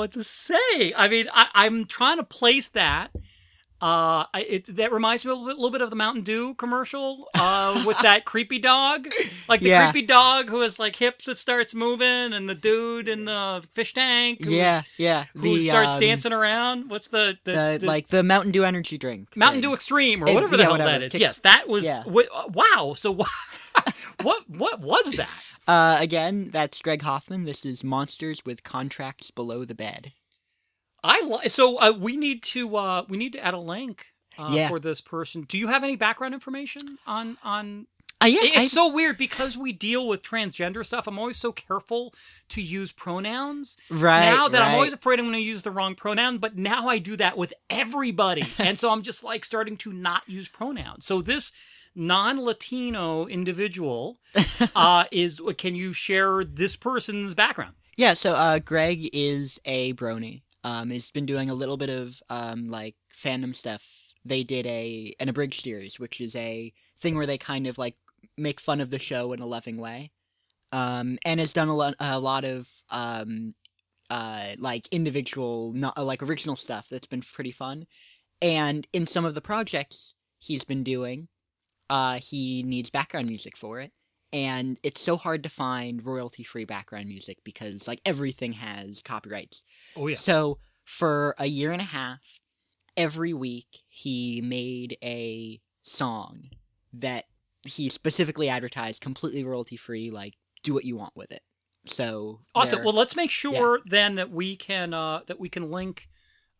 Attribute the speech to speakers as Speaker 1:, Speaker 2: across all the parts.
Speaker 1: what to say. I mean, I, I'm trying to place that. Uh, it that reminds me a little, bit- of the Mountain Dew commercial. Uh, with that creepy dog, like the
Speaker 2: Yeah.
Speaker 1: creepy dog who has like hips that starts moving, and the dude in the fish tank. who's-
Speaker 2: yeah, yeah.
Speaker 1: Who
Speaker 2: the,
Speaker 1: starts
Speaker 2: um,
Speaker 1: dancing around? What's the the,
Speaker 2: the, like the Mountain Dew energy drink.
Speaker 1: Mountain
Speaker 2: thing.
Speaker 1: Dew Extreme or
Speaker 2: It-
Speaker 1: whatever the
Speaker 2: yeah,
Speaker 1: hell
Speaker 2: whatever.
Speaker 1: that is.
Speaker 2: Kicks-
Speaker 1: yes, that was.
Speaker 2: yeah.
Speaker 1: wow. So what? what? What was that?
Speaker 2: Uh, again, that's Greg Hoffman. This is Monsters with Contracts Below the Bed.
Speaker 1: I li- so uh, we need to uh, we need to add a link uh,
Speaker 2: Yeah.
Speaker 1: for this person. Do you have any background information on on?
Speaker 2: Uh, yeah,
Speaker 1: It-
Speaker 2: I-
Speaker 1: It's so weird because we deal with transgender stuff. I'm always so careful to use pronouns.
Speaker 2: right
Speaker 1: now that I'm always afraid I'm going to use the wrong pronoun, but now I do that with everybody, and so I'm just like starting to not use pronouns. So this non-Latino individual uh, is. Can you share this person's background?
Speaker 2: Yeah, so uh, Greg is a brony. Um, has been doing a little bit of um, like fandom stuff. They did a an abridged series, which is a thing where they kind of like make fun of the show in a loving way, um, and has done a lot a lot of um, uh, like individual, not uh, like original stuff that's been pretty fun. And in some of the projects he's been doing, uh, he needs background music for it and it's so hard to find royalty free background music because like everything has copyrights.
Speaker 1: Oh yeah.
Speaker 2: So for a year and a half, every week he made a song that he specifically advertised completely royalty free like do what you want with it. So
Speaker 1: Awesome. Well, let's make sure then that we can uh, that we can link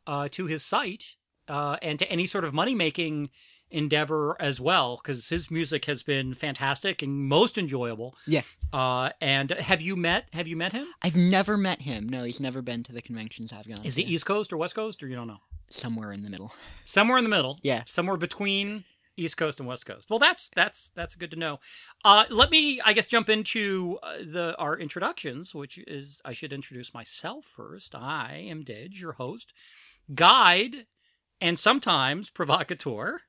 Speaker 1: uh, to his site uh, and to any sort of money making endeavor as well, because his music has been fantastic and most enjoyable.
Speaker 2: Yeah.
Speaker 1: Uh, and have you met Have you met him?
Speaker 2: I've never met him. No, he's never been to the conventions I've gone
Speaker 1: Is
Speaker 2: to.
Speaker 1: he East Coast or West Coast, or you don't know?
Speaker 2: somewhere in the middle?
Speaker 1: Somewhere in the middle.
Speaker 2: Yeah.
Speaker 1: Somewhere between East Coast and West Coast. Well, that's that's that's good to know. Uh, let me, I guess, jump into uh, the our introductions, which is I should introduce myself first. I am Didge, your host, guide, and sometimes provocateur.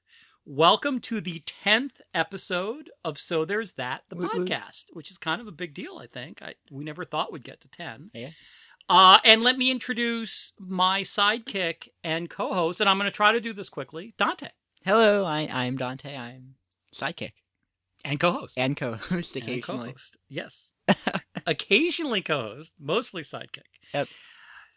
Speaker 1: Welcome to the tenth episode of So There's That, the
Speaker 2: Woot
Speaker 1: podcast, which is kind of a big deal. I think I we never thought we'd get to ten.
Speaker 2: Yeah.
Speaker 1: Uh, and let me introduce my sidekick and co-host, and I'm going to try to do this quickly. Dante
Speaker 2: Hello, I I'm Dante. I'm sidekick
Speaker 1: and co-host.
Speaker 2: and co-host
Speaker 1: And
Speaker 2: occasionally.
Speaker 1: co-host. Yes. Occasionally co-host, mostly sidekick.
Speaker 2: Yep.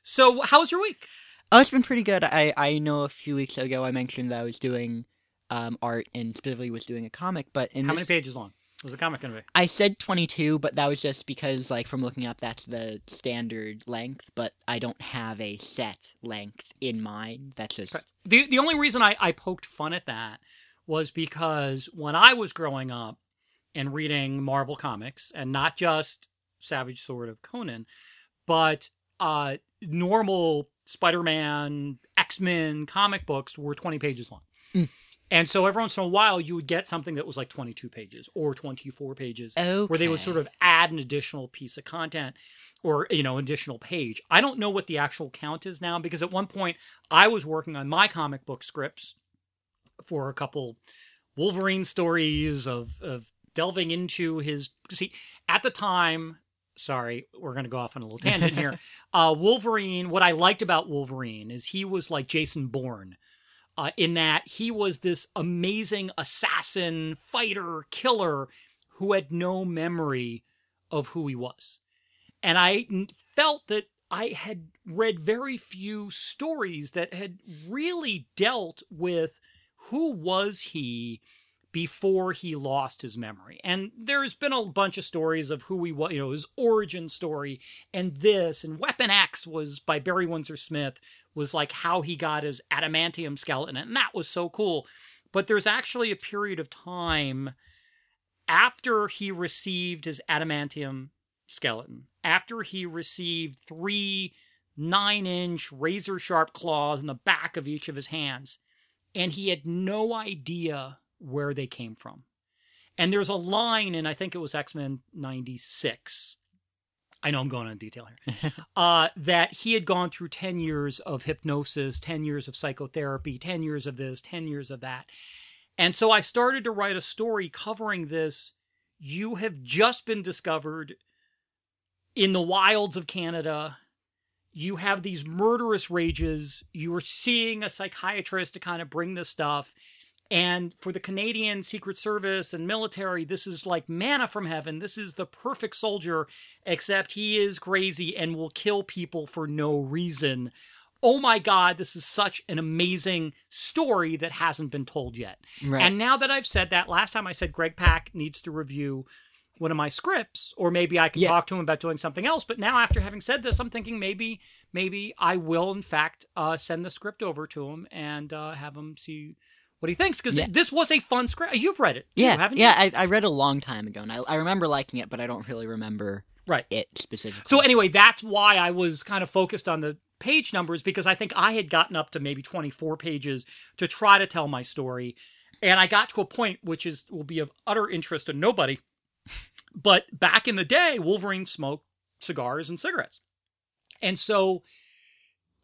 Speaker 1: So, how was your week?
Speaker 2: Oh, it's been pretty good. I I know a few weeks ago I mentioned that I was doing um art and specifically was doing a comic, but in
Speaker 1: How
Speaker 2: this,
Speaker 1: many pages long was the comic going to be?
Speaker 2: I said 22, but that was just because like from looking up that's the standard length, but I don't have a set length in mind. That's just
Speaker 1: The the only reason I, I poked fun at that was because when I was growing up and reading Marvel comics, and not just Savage Sword of Conan, but uh, normal Spider-Man, X-Men comic books were 20 pages long.
Speaker 2: Mm.
Speaker 1: And so every once in a while you would get something that was like 22 pages or 24 pages
Speaker 2: okay.
Speaker 1: where they would sort of add an additional piece of content or you know additional page. I don't know what the actual count is now because at one point i was working on my comic book scripts for a couple wolverine stories of of delving into his see at the time sorry we're going to go off on a little tangent here. Uh wolverine what i liked about wolverine is he was like jason bourne uh, in that he was this amazing assassin, fighter, killer who had no memory of who he was. And I felt that I had read very few stories that had really dealt with who was he before he lost his memory. And there's been a bunch of stories of who he was, you know, his origin story and this and Weapon X was by Barry Windsor Smith was like how he got his adamantium skeleton and that was so cool. But there's actually a period of time after he received his adamantium skeleton, after he received three nine inch razor sharp claws in the back of each of his hands, and he had no idea where they came from. And there's a line in, I think it was X Men 96. I know I'm going on detail here. uh, that he had gone through 10 years of hypnosis, 10 years of psychotherapy, 10 years of this, 10 years of that. And so I started to write a story covering this. You have just been discovered in the wilds of Canada you have these murderous rages. You are seeing a psychiatrist to kind of bring this stuff. And for the Canadian Secret Service and military, this is like manna from heaven. This is the perfect soldier, except he is crazy and will kill people for no reason. Oh my God, this is such an amazing story that hasn't been told yet.
Speaker 2: Right.
Speaker 1: And now that I've said that, last time I said Greg Pak needs to review one of my scripts, or maybe I can
Speaker 2: Yeah.
Speaker 1: talk to him about doing something else. But now, after having said this, I'm thinking maybe, maybe I will, in fact, uh, send the script over to him and uh, have him see what he thinks because
Speaker 2: Yeah.
Speaker 1: this was a fun script. You've read it, too,
Speaker 2: yeah, yeah. I, I read a long time ago, and I, I remember liking it, but I don't really remember
Speaker 1: Right.
Speaker 2: it specifically.
Speaker 1: So anyway, that's why I was kind of focused on the page numbers because I think I had gotten up to maybe 24 pages to try to tell my story. And I got to a point which is will be of utter interest to nobody. But back in the day, Wolverine smoked cigars and cigarettes. And so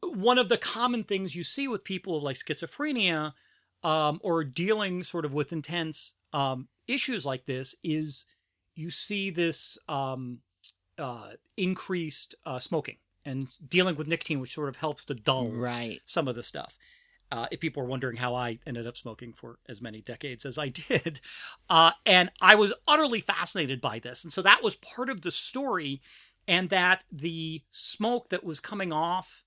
Speaker 1: one of the common things you see with people of like schizophrenia um, or dealing sort of with intense um, issues like this is you see this um, uh, increased uh, smoking and dealing with nicotine, which sort of helps to dull
Speaker 2: right.
Speaker 1: some of the stuff. Uh, if people are wondering how I ended up smoking for as many decades as I did. Uh, and I was utterly fascinated by this. And so that was part of the story, and that the smoke that was coming off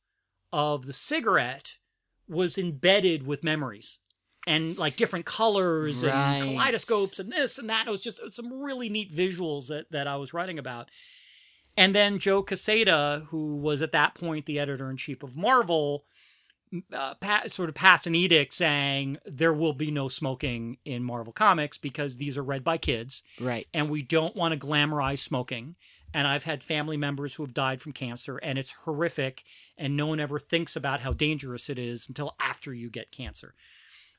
Speaker 1: of the cigarette was embedded with memories and like different colors
Speaker 2: Right.
Speaker 1: and kaleidoscopes and this and that. It was just some really neat visuals that, that I was writing about. And then Joe Quesada, who was at that point the editor in chief of Marvel, uh, pa- sort of passed an edict saying there will be no smoking in Marvel Comics because these are read by kids
Speaker 2: Right.
Speaker 1: and we don't want to glamorize smoking. And I've had family members who have died from cancer, and it's horrific, and no one ever thinks about how dangerous it is until after you get cancer.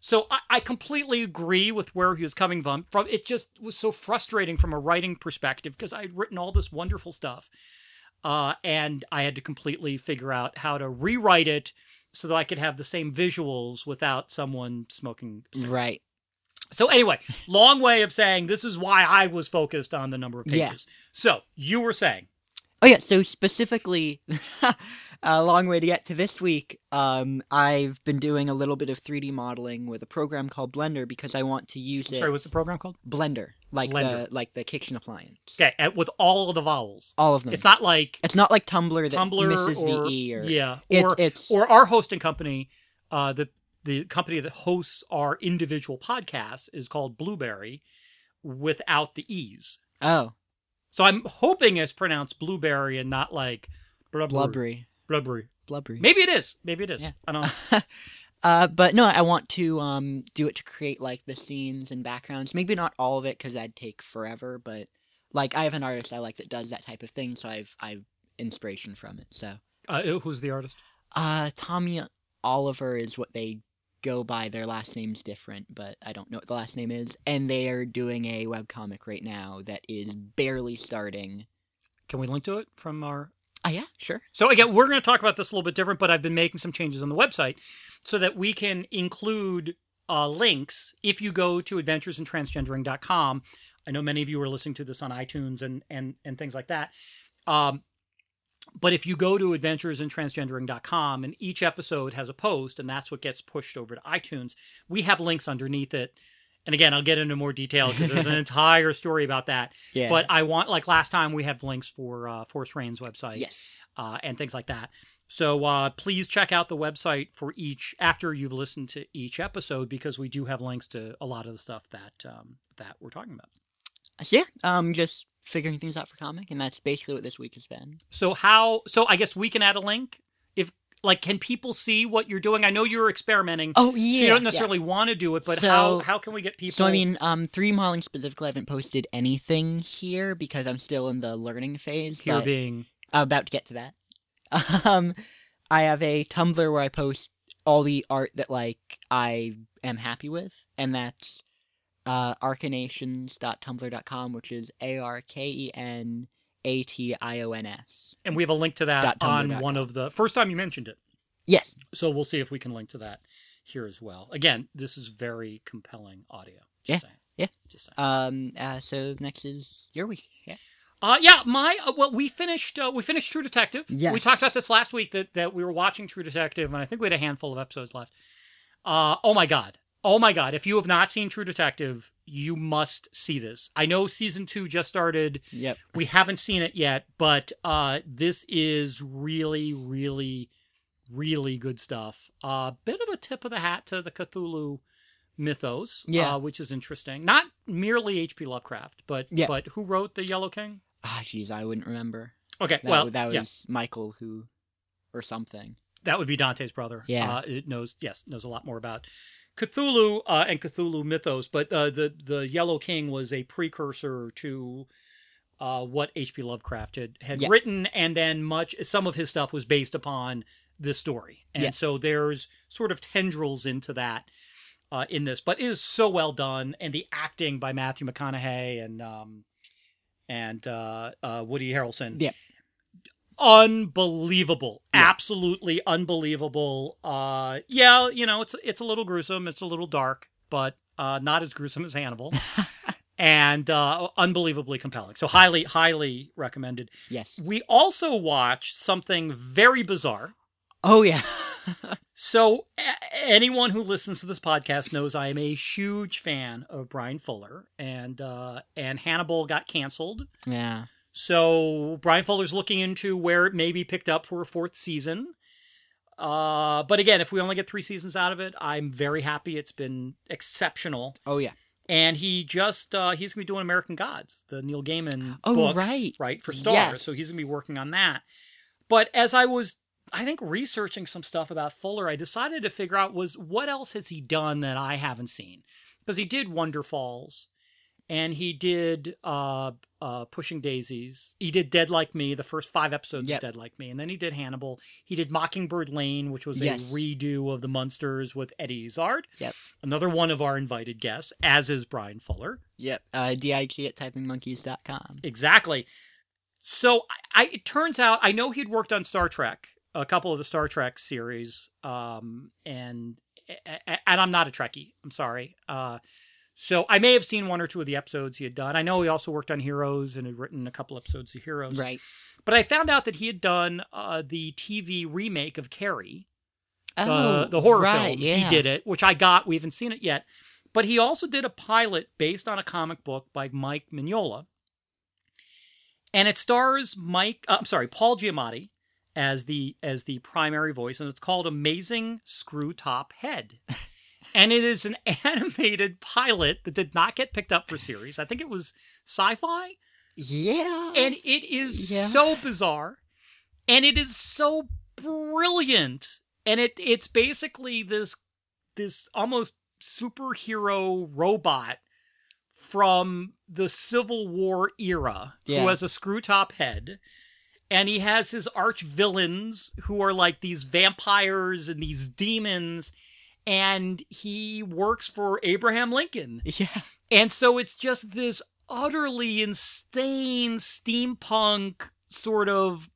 Speaker 1: So I, I completely agree with where he was coming from. From it just was so frustrating from a writing perspective because I had written all this wonderful stuff, uh, and I had to completely figure out how to rewrite it so that I could have the same visuals without someone smoking. cigarettes.
Speaker 2: Right.
Speaker 1: So anyway, long way of saying this is why I was focused on the number of
Speaker 2: Yeah.
Speaker 1: pages. So you were saying,
Speaker 2: Oh yeah, so specifically, a long way to get to this week. Um, I've been doing a little bit of 3D modeling with a program called Blender because I want to use it.
Speaker 1: sorry, what's the program called?
Speaker 2: Blender, like
Speaker 1: Blender.
Speaker 2: the like the kitchen appliance.
Speaker 1: Okay, and with all of the vowels.
Speaker 2: All of them.
Speaker 1: It's not like
Speaker 2: It's not like Tumblr that
Speaker 1: Tumblr
Speaker 2: misses
Speaker 1: or
Speaker 2: the e or
Speaker 1: yeah,
Speaker 2: It-
Speaker 1: or
Speaker 2: it's
Speaker 1: or our hosting company, uh, the the company that hosts our individual podcasts is called Blubrry, without the e's.
Speaker 2: oh
Speaker 1: So I'm hoping it's pronounced blueberry and not like blubbery.
Speaker 2: blubbery
Speaker 1: Blubbery.
Speaker 2: blubbery.
Speaker 1: Maybe it is. Maybe it is.
Speaker 2: Yeah.
Speaker 1: I don't know.
Speaker 2: uh, but no, I want to um do it to create like the scenes and backgrounds. Maybe not all of it because that'd take forever. But like I have an artist I like that does that type of thing, so I've I've inspiration from it. So
Speaker 1: Uh, who's the artist?
Speaker 2: uh, Tommy Oliver is what they go by. Their last name's different, but I don't know what the last name is. And they are doing a webcomic right now that is barely starting.
Speaker 1: Can we link to it from our
Speaker 2: Ah, yeah, sure.
Speaker 1: So again, we're going to talk about this a little bit different, but I've been making some changes on the website so that we can include uh, links if you go to adventuresintransgendering.com. I know many of you are listening to this on iTunes and and and things like that. Um, but if you go to adventuresintransgendering.com and each episode has a post and that's what gets pushed over to iTunes, we have links underneath it. And again, I'll get into more detail because there's an entire story about that.
Speaker 2: Yeah.
Speaker 1: But I want, like last time, we have links for uh, Force Rain's website
Speaker 2: yes.
Speaker 1: uh, and things like that. So uh, please check out the website for each after you've listened to each episode because we do have links to a lot of the stuff that um, that we're talking about.
Speaker 2: Yeah, um, just figuring things out for comic, and that's basically what this week has been.
Speaker 1: So how? So I guess we can add a link if like can people see what you're doing? I know you're experimenting.
Speaker 2: Oh
Speaker 1: so
Speaker 2: yeah,
Speaker 1: you don't
Speaker 2: yeah.
Speaker 1: necessarily want to do it, but
Speaker 2: So-
Speaker 1: how how can we get people?
Speaker 2: So I mean, um, 3D modeling specifically, I haven't posted anything here because I'm still in the learning phase.
Speaker 1: here being
Speaker 2: I'm about to get to that. Um, I have a Tumblr where I post all the art that like I am happy with, and that's uh, arkenations.tumblr.com, which is a r k e n a t i o n s.
Speaker 1: and we have a link to that on one of the first time you mentioned it.
Speaker 2: Yes.
Speaker 1: So we'll see if we can link to that here as well. Again, this is very compelling audio. Just
Speaker 2: Yeah,
Speaker 1: saying.
Speaker 2: yeah.
Speaker 1: Just saying.
Speaker 2: Um. Uh, so next is your week. Yeah.
Speaker 1: Uh, yeah, my uh, well, we finished uh, we finished True Detective.
Speaker 2: Yes.
Speaker 1: We talked about this last week that that we were watching True Detective, and I think we had a handful of episodes left. Uh, oh my god, oh my god! If you have not seen True Detective, you must see this. I know season two just started.
Speaker 2: Yep.
Speaker 1: We haven't seen it yet, but uh, this is really, really, really good stuff. A uh, bit of a tip of the hat to the Cthulhu mythos,
Speaker 2: Yeah.
Speaker 1: uh, which is interesting. Not merely H.P. Lovecraft, but
Speaker 2: Yeah.
Speaker 1: but who wrote the Yellow King?
Speaker 2: Ah, jeez, I wouldn't remember.
Speaker 1: Okay,
Speaker 2: That,
Speaker 1: well,
Speaker 2: that was
Speaker 1: yeah,
Speaker 2: Michael who, or something.
Speaker 1: that would be Dante's brother.
Speaker 2: Yeah.
Speaker 1: uh, it knows yes knows a lot more about Cthulhu uh, and Cthulhu mythos, but uh, the the Yellow King was a precursor to uh, what H.P. Lovecraft had had
Speaker 2: Yeah.
Speaker 1: written, and then much some of his stuff was based upon this story, and
Speaker 2: Yeah.
Speaker 1: so there's sort of tendrils into that uh, in this, but it is so well done, and the acting by Matthew McConaughey and um, and uh, uh, Woody Harrelson,
Speaker 2: Yeah.
Speaker 1: Unbelievable,
Speaker 2: Yeah.
Speaker 1: absolutely unbelievable. Uh, yeah, you know it's it's a little gruesome, it's a little dark, but uh, not as gruesome as Hannibal. And uh, unbelievably compelling. So, highly, highly recommended.
Speaker 2: Yes.
Speaker 1: We also watched something very bizarre.
Speaker 2: Oh yeah.
Speaker 1: So, a- anyone who listens to this podcast knows I am a huge fan of Bryan Fuller, and uh, and Hannibal got canceled.
Speaker 2: yeah.
Speaker 1: So Bryan Fuller's looking into where it may be picked up for a fourth season. Uh, but again, if we only get three seasons out of it, I'm very happy. It's been exceptional,
Speaker 2: Oh yeah.
Speaker 1: and he just uh, he's gonna be doing American Gods, the Neil Gaiman
Speaker 2: Oh
Speaker 1: book,
Speaker 2: right.
Speaker 1: right for Star.
Speaker 2: Yes.
Speaker 1: So he's gonna be working on that. But as I was, I think researching some stuff about Fuller, I decided to figure out was what else has he done that I haven't seen? Because he did Wonderfalls, and he did uh, uh, Pushing Daisies. He did Dead Like Me, the first five episodes
Speaker 2: Yep.
Speaker 1: of Dead Like Me, and then he did Hannibal. He did Mockingbird Lane, which was
Speaker 2: Yes.
Speaker 1: a redo of The Munsters with Eddie Izzard.
Speaker 2: Yep.
Speaker 1: Another one of our invited guests, as is Bryan Fuller.
Speaker 2: Yep. Uh, dig at typingmonkeys.com.
Speaker 1: Exactly. So I, I it turns out I know he'd worked on Star Trek, a couple of the Star Trek series, um, and and I'm not a Trekkie. I'm sorry. Uh, so I may have seen one or two of the episodes he had done. I know he also worked on Heroes and had written a couple episodes of Heroes.
Speaker 2: Right.
Speaker 1: But I found out that he had done uh, the TV remake of Carrie,
Speaker 2: Oh,
Speaker 1: the, the horror
Speaker 2: right,
Speaker 1: film.
Speaker 2: Yeah.
Speaker 1: He did it, which I got. We haven't seen it yet. But he also did a pilot based on a comic book by Mike Mignola. And it stars Mike, uh, I'm sorry, Paul Giamatti as the as the primary voice, and it's called Amazing Screw Top Head. and it is an animated pilot that did not get picked up for series. I think it was sci-fi
Speaker 2: Yeah.
Speaker 1: and it is
Speaker 2: Yeah.
Speaker 1: so bizarre and it is so brilliant and it it's basically this this almost superhero robot from the civil war era
Speaker 2: Yeah.
Speaker 1: who has a screw top head and he has his arch villains who are like these vampires and these demons and he works for Abraham Lincoln
Speaker 2: yeah.
Speaker 1: and so it's just this utterly insane steampunk sort of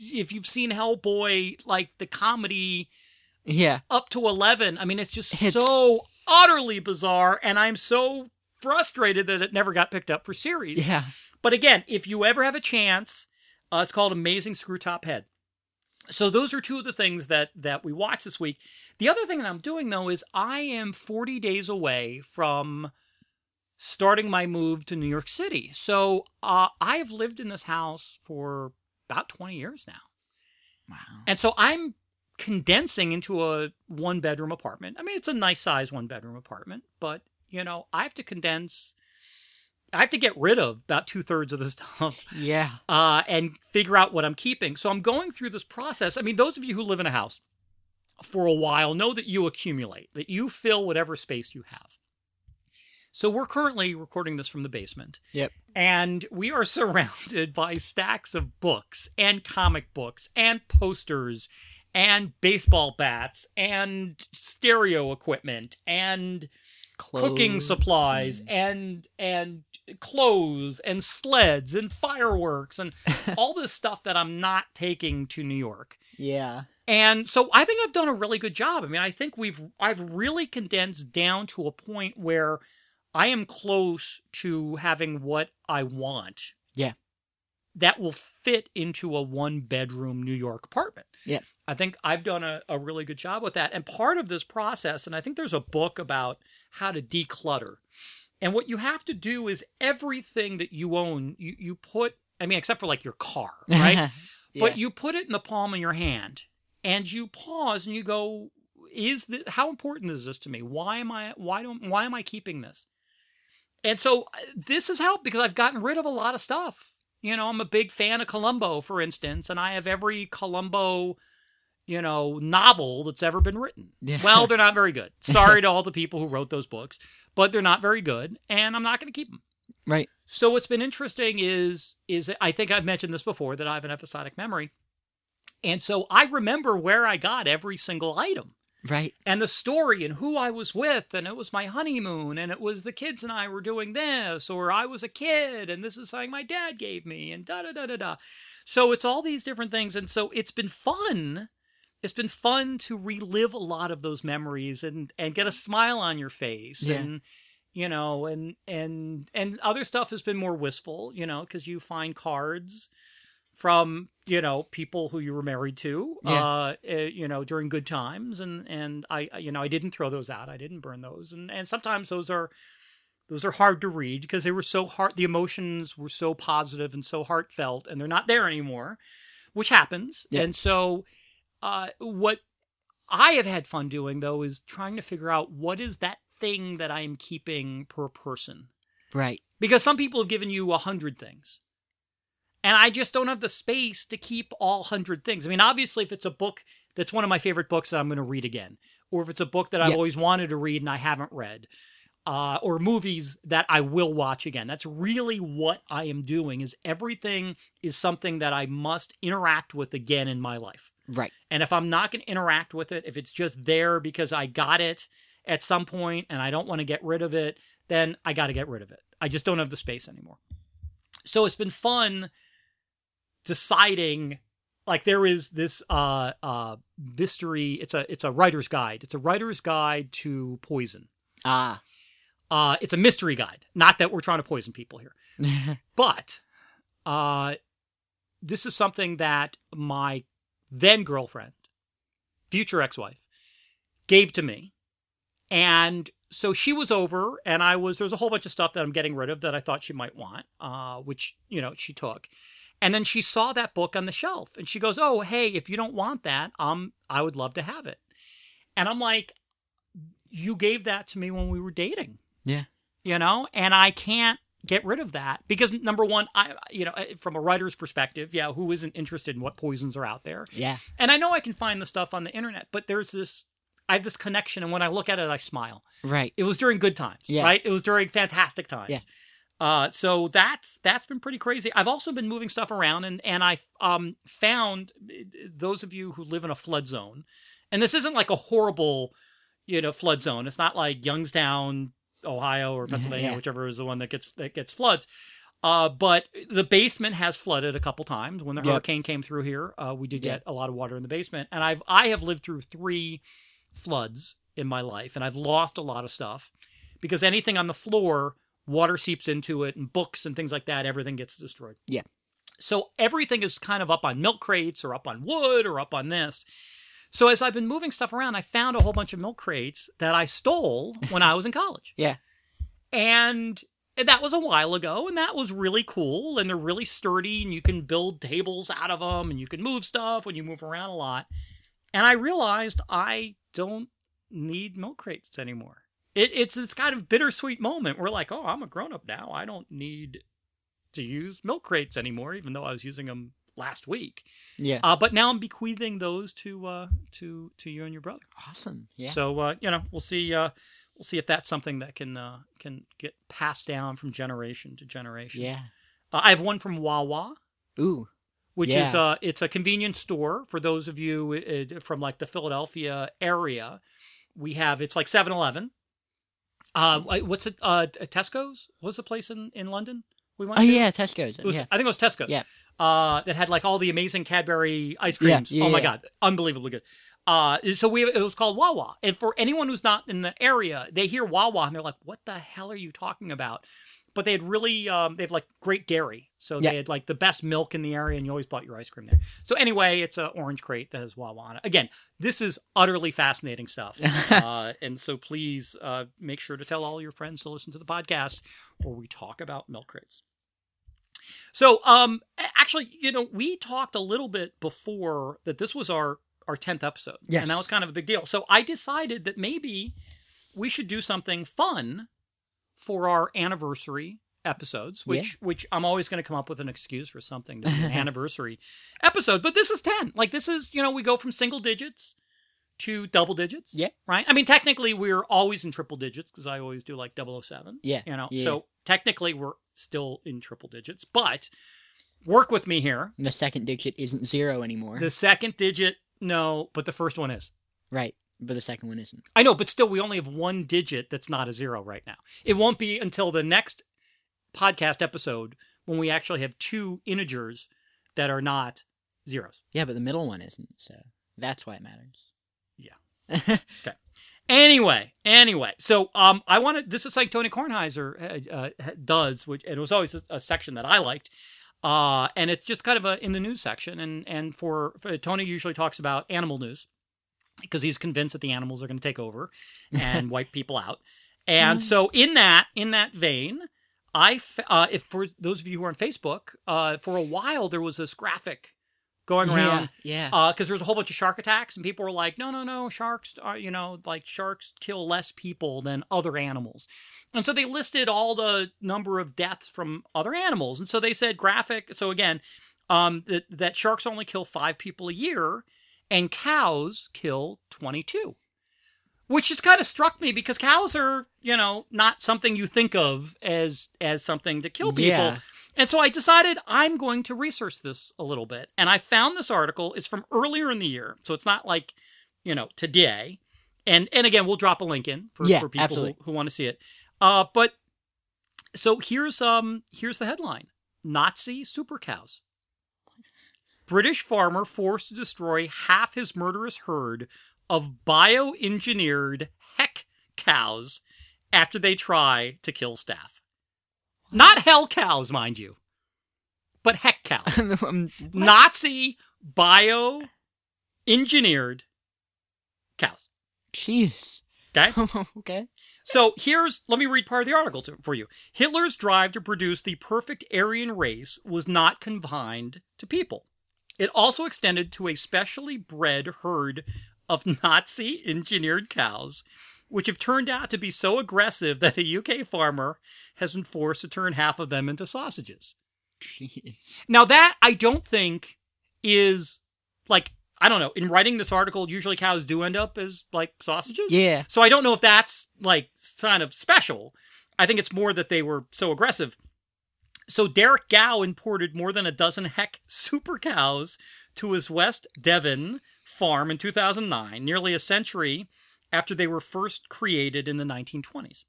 Speaker 1: if you've seen Hellboy, like the comedy
Speaker 2: Yeah.
Speaker 1: up to 11, I mean, it's just
Speaker 2: It's-
Speaker 1: so utterly bizarre. And I'm so frustrated that it never got picked up for series.
Speaker 2: Yeah.
Speaker 1: But again, if you ever have a chance, uh, it's called Amazing Screw Top Head. So those are two of the things that that we watched this week. The other thing that I'm doing though is I am 40 days away from starting my move to New York City. So uh, I have lived in this house for about 20 years now,
Speaker 2: Wow.
Speaker 1: and so I'm condensing into a one bedroom apartment. I mean, it's a nice size one bedroom apartment, but you know, I have to condense. I have to get rid of about two thirds of the stuff
Speaker 2: Yeah.
Speaker 1: uh, and figure out what I'm keeping. So I'm going through this process. I mean, those of you who live in a house for a while know that you accumulate, that you fill whatever space you have. So we're currently recording this from the basement.
Speaker 2: Yep.
Speaker 1: And we are surrounded by stacks of books and comic books and posters and baseball bats and stereo equipment and cooking supplies
Speaker 2: and-
Speaker 1: and and clothes and sleds and fireworks and all this stuff that I'm not taking to New York.
Speaker 2: Yeah.
Speaker 1: And so I think I've done a really good job. I mean, I think we've I've really condensed down to a point where I am close to having what I want.
Speaker 2: Yeah.
Speaker 1: that will fit into a one bedroom New York apartment.
Speaker 2: Yeah.
Speaker 1: I think I've done a, a really good job with that. And part of this process, and I think there's a book about how to declutter. And what you have to do is everything that you own, you, you put, I mean, except for like your car, right?
Speaker 2: Yeah.
Speaker 1: But you put it in the palm of your hand and you pause and you go, is this, how important is this to me? Why am I, why don't, why am I keeping this? And so uh, this has helped because I've gotten rid of a lot of stuff. You know, I'm a big fan of Columbo, for instance, and I have every Columbo, you know, novel that's ever been written.
Speaker 2: Yeah.
Speaker 1: Well, they're not very good. Sorry to all the people who wrote those books, but they're not very good, and I'm not going to keep them.
Speaker 2: right.
Speaker 1: So what's been interesting is is I think I've mentioned this before that I have an episodic memory. And so I remember where I got every single item
Speaker 2: Right.
Speaker 1: and the story and who I was with and it was my honeymoon and it was the kids and I were doing this or I was a kid and this is something my dad gave me and da da da da da. So it's all these different things and so it's been fun. It's been fun to relive a lot of those memories and and get a smile on your face
Speaker 2: Yeah.
Speaker 1: and you know and and and other stuff has been more wistful, you know, cuz you find cards from you know people who you were married to
Speaker 2: Yeah.
Speaker 1: uh, uh you know during good times and and i you know i didn't throw those out i didn't burn those and and sometimes those are those are hard to read because they were so hard the emotions were so positive and so heartfelt and they're not there anymore which happens
Speaker 2: Yeah.
Speaker 1: and so uh what i have had fun doing though is trying to figure out what is that thing that i am keeping per person
Speaker 2: Right.
Speaker 1: because some people have given you a hundred things and i just don't have the space to keep all hundred things i mean obviously if it's a book that's one of my favorite books that i'm going to read again or if it's a book that i've
Speaker 2: Yeah.
Speaker 1: always wanted to read and i haven't read uh, or movies that i will watch again that's really what i am doing is everything is something that i must interact with again in my life
Speaker 2: Right.
Speaker 1: and if I'm not going to interact with it, if it's just there because I got it at some point and I don't want to get rid of it, then I got to get rid of it. I just don't have the space anymore. So it's been fun deciding like there is this uh uh mystery it's a it's a writer's guide. It's a writer's guide to poison.
Speaker 2: Ah.
Speaker 1: Uh it's a mystery guide. Not that we're trying to poison people here. But uh, this is something that my then girlfriend, future ex wife, gave to me. And so she was over, and I was, there's a whole bunch of stuff that I'm getting rid of that I thought she might want, uh, which, you know, she took. And then she saw that book on the shelf and she goes, Oh, hey, if you don't want that, um, I would love to have it. And I'm like, You gave that to me when we were dating
Speaker 2: yeah.
Speaker 1: you know and i can't get rid of that because number one i you know from a writer's perspective yeah who isn't interested in what poisons are out there
Speaker 2: Yeah.
Speaker 1: and i know i can find the stuff on the internet but there's this i have this connection and when i look at it i smile
Speaker 2: Right.
Speaker 1: it was during good times
Speaker 2: Yeah.
Speaker 1: right it was during fantastic times
Speaker 2: Yeah.
Speaker 1: Uh so that's that's been pretty crazy i've also been moving stuff around and and i um found those of you who live in a flood zone and this isn't like a horrible you know flood zone it's not like youngstown ohio or pennsylvania
Speaker 2: Yeah.
Speaker 1: whichever is the one that gets that gets floods uh, but the basement has flooded a couple times when the
Speaker 2: Yep.
Speaker 1: hurricane came through here. Uh, we did
Speaker 2: Yeah.
Speaker 1: get a lot of water in the basement, and I've I have lived through three floods in my life, and I've lost a lot of stuff because anything on the floor, water seeps into it, and books and things like that, everything gets destroyed.
Speaker 2: Yeah.
Speaker 1: So everything is kind of up on milk crates or up on wood or up on this. So as I've been moving stuff around, I found a whole bunch of milk crates that I stole when I was in college.
Speaker 2: Yeah.
Speaker 1: And that was a while ago, and that was really cool. And they're really sturdy, and you can build tables out of them, and you can move stuff when you move around a lot. And I realized I don't need milk crates anymore. It, it's this kind of bittersweet moment. We're like, oh, I'm a grown up now. I don't need to use milk crates anymore, even though I was using them last week.
Speaker 2: Yeah.
Speaker 1: Uh, but now I'm bequeathing those to uh, to to you and your brother.
Speaker 2: awesome. Yeah.
Speaker 1: So uh, you know, we'll see. Uh, we'll see if that's something that can uh, can get passed down from generation to generation.
Speaker 2: yeah.
Speaker 1: Uh, I have one from Wawa,
Speaker 2: Ooh.
Speaker 1: which
Speaker 2: Yeah.
Speaker 1: is uh, it's a convenience store for those of you uh, from like the Philadelphia area. We have it's like 7-Eleven. Uh, what's it? Uh, Tesco's. was the place in in London we went?
Speaker 2: Oh
Speaker 1: to?
Speaker 2: yeah, Tesco's.
Speaker 1: Was,
Speaker 2: yeah.
Speaker 1: I think it was Tesco.
Speaker 2: Yeah.
Speaker 1: Uh, that had like all the amazing Cadbury ice
Speaker 2: Yeah,
Speaker 1: creams.
Speaker 2: yeah,
Speaker 1: oh my
Speaker 2: yeah.
Speaker 1: god, unbelievably good. Uh, so we it was called Wawa, and for anyone who's not in the area, they hear Wawa and they're like, "What the hell are you talking about?" But they had really um, they have like great dairy, so
Speaker 2: Yeah.
Speaker 1: they had like the best milk in the area, and you always bought your ice cream there. So anyway, it's an orange crate that has Wawa on it. Again, this is utterly fascinating stuff, uh, and so please uh, make sure to tell all your friends to listen to the podcast where we talk about milk crates. So, um, actually, you know, we talked a little bit before that this was our our tenth episode,
Speaker 2: Yes.
Speaker 1: and that was kind of a big deal. So I decided that maybe we should do something fun for our anniversary episodes, which which I'm always going to come up with an excuse for something to be an anniversary episode. But this is ten. Like this is you know we go from single digits to double digits.
Speaker 2: Yeah.
Speaker 1: Right. I mean, technically we're always in triple digits because I always do like 007.
Speaker 2: Yeah.
Speaker 1: You know,
Speaker 2: Yeah.
Speaker 1: so technically we're still in triple digits, but work with me here.
Speaker 2: The second digit isn't zero anymore.
Speaker 1: The second digit, no, but the first one is.
Speaker 2: Right. But the second one isn't.
Speaker 1: I know, but still, we only have one digit that's not a zero right now. It won't be until the next podcast episode when we actually have two integers that are not zeros.
Speaker 2: Yeah, but the middle one isn't, so that's why it matters.
Speaker 1: Yeah. Okay. Anyway, anyway, so um, I wanted this is like Tony Kornheiser uh, uh, does, which it was always a, a section that I liked, uh, and it's just kind of a in the news section, and and for, for Tony usually talks about animal news because he's convinced that the animals are going to take over and wipe people out, and so in that in that vein, I f- uh, if for those of you who are on Facebook, uh, for a while there was this graphic going around
Speaker 2: Yeah.
Speaker 1: because there was a whole bunch of shark attacks, and people were like, "No, no, no, sharks are you know like sharks kill less people than other animals," and so they listed all the number of deaths from other animals, and so they said graphic. So again, um, that that sharks only kill five people a year, and cows kill twenty two. Which just kind of struck me because cows are, you know, not something you think of as as something to kill people.
Speaker 2: Yeah.
Speaker 1: And so I decided I'm going to research this a little bit. And I found this article. It's from earlier in the year. So it's not like, you know, today. And and again, we'll drop a link in for,
Speaker 2: Yeah,
Speaker 1: for people who, who want to see it. Uh but so here's um here's the headline. Nazi super cows. British farmer forced to destroy half his murderous herd of bioengineered heck cows after they try to kill staff. Not hell cows, mind you, but heck cows.
Speaker 2: Um.
Speaker 1: Nazi bio engineered cows.
Speaker 2: Jeez.
Speaker 1: Okay?
Speaker 2: okay.
Speaker 1: So here's, let me read part of the article to, for you. Hitler's drive to produce the perfect Aryan race was not confined to people. It also extended to a specially bred herd of Nazi engineered cows, which have turned out to be so aggressive that a UK farmer has been forced to turn half of them into sausages.
Speaker 2: Jeez.
Speaker 1: Now that I don't think is like I don't know. In writing this article, usually cows do end up as like sausages.
Speaker 2: Yeah.
Speaker 1: So I don't know if that's like kind of special. I think it's more that they were so aggressive. So Derek Gow imported more than a dozen heck super cows to his West Devon farm in 2009, nearly a century after they were first created in the 1920s.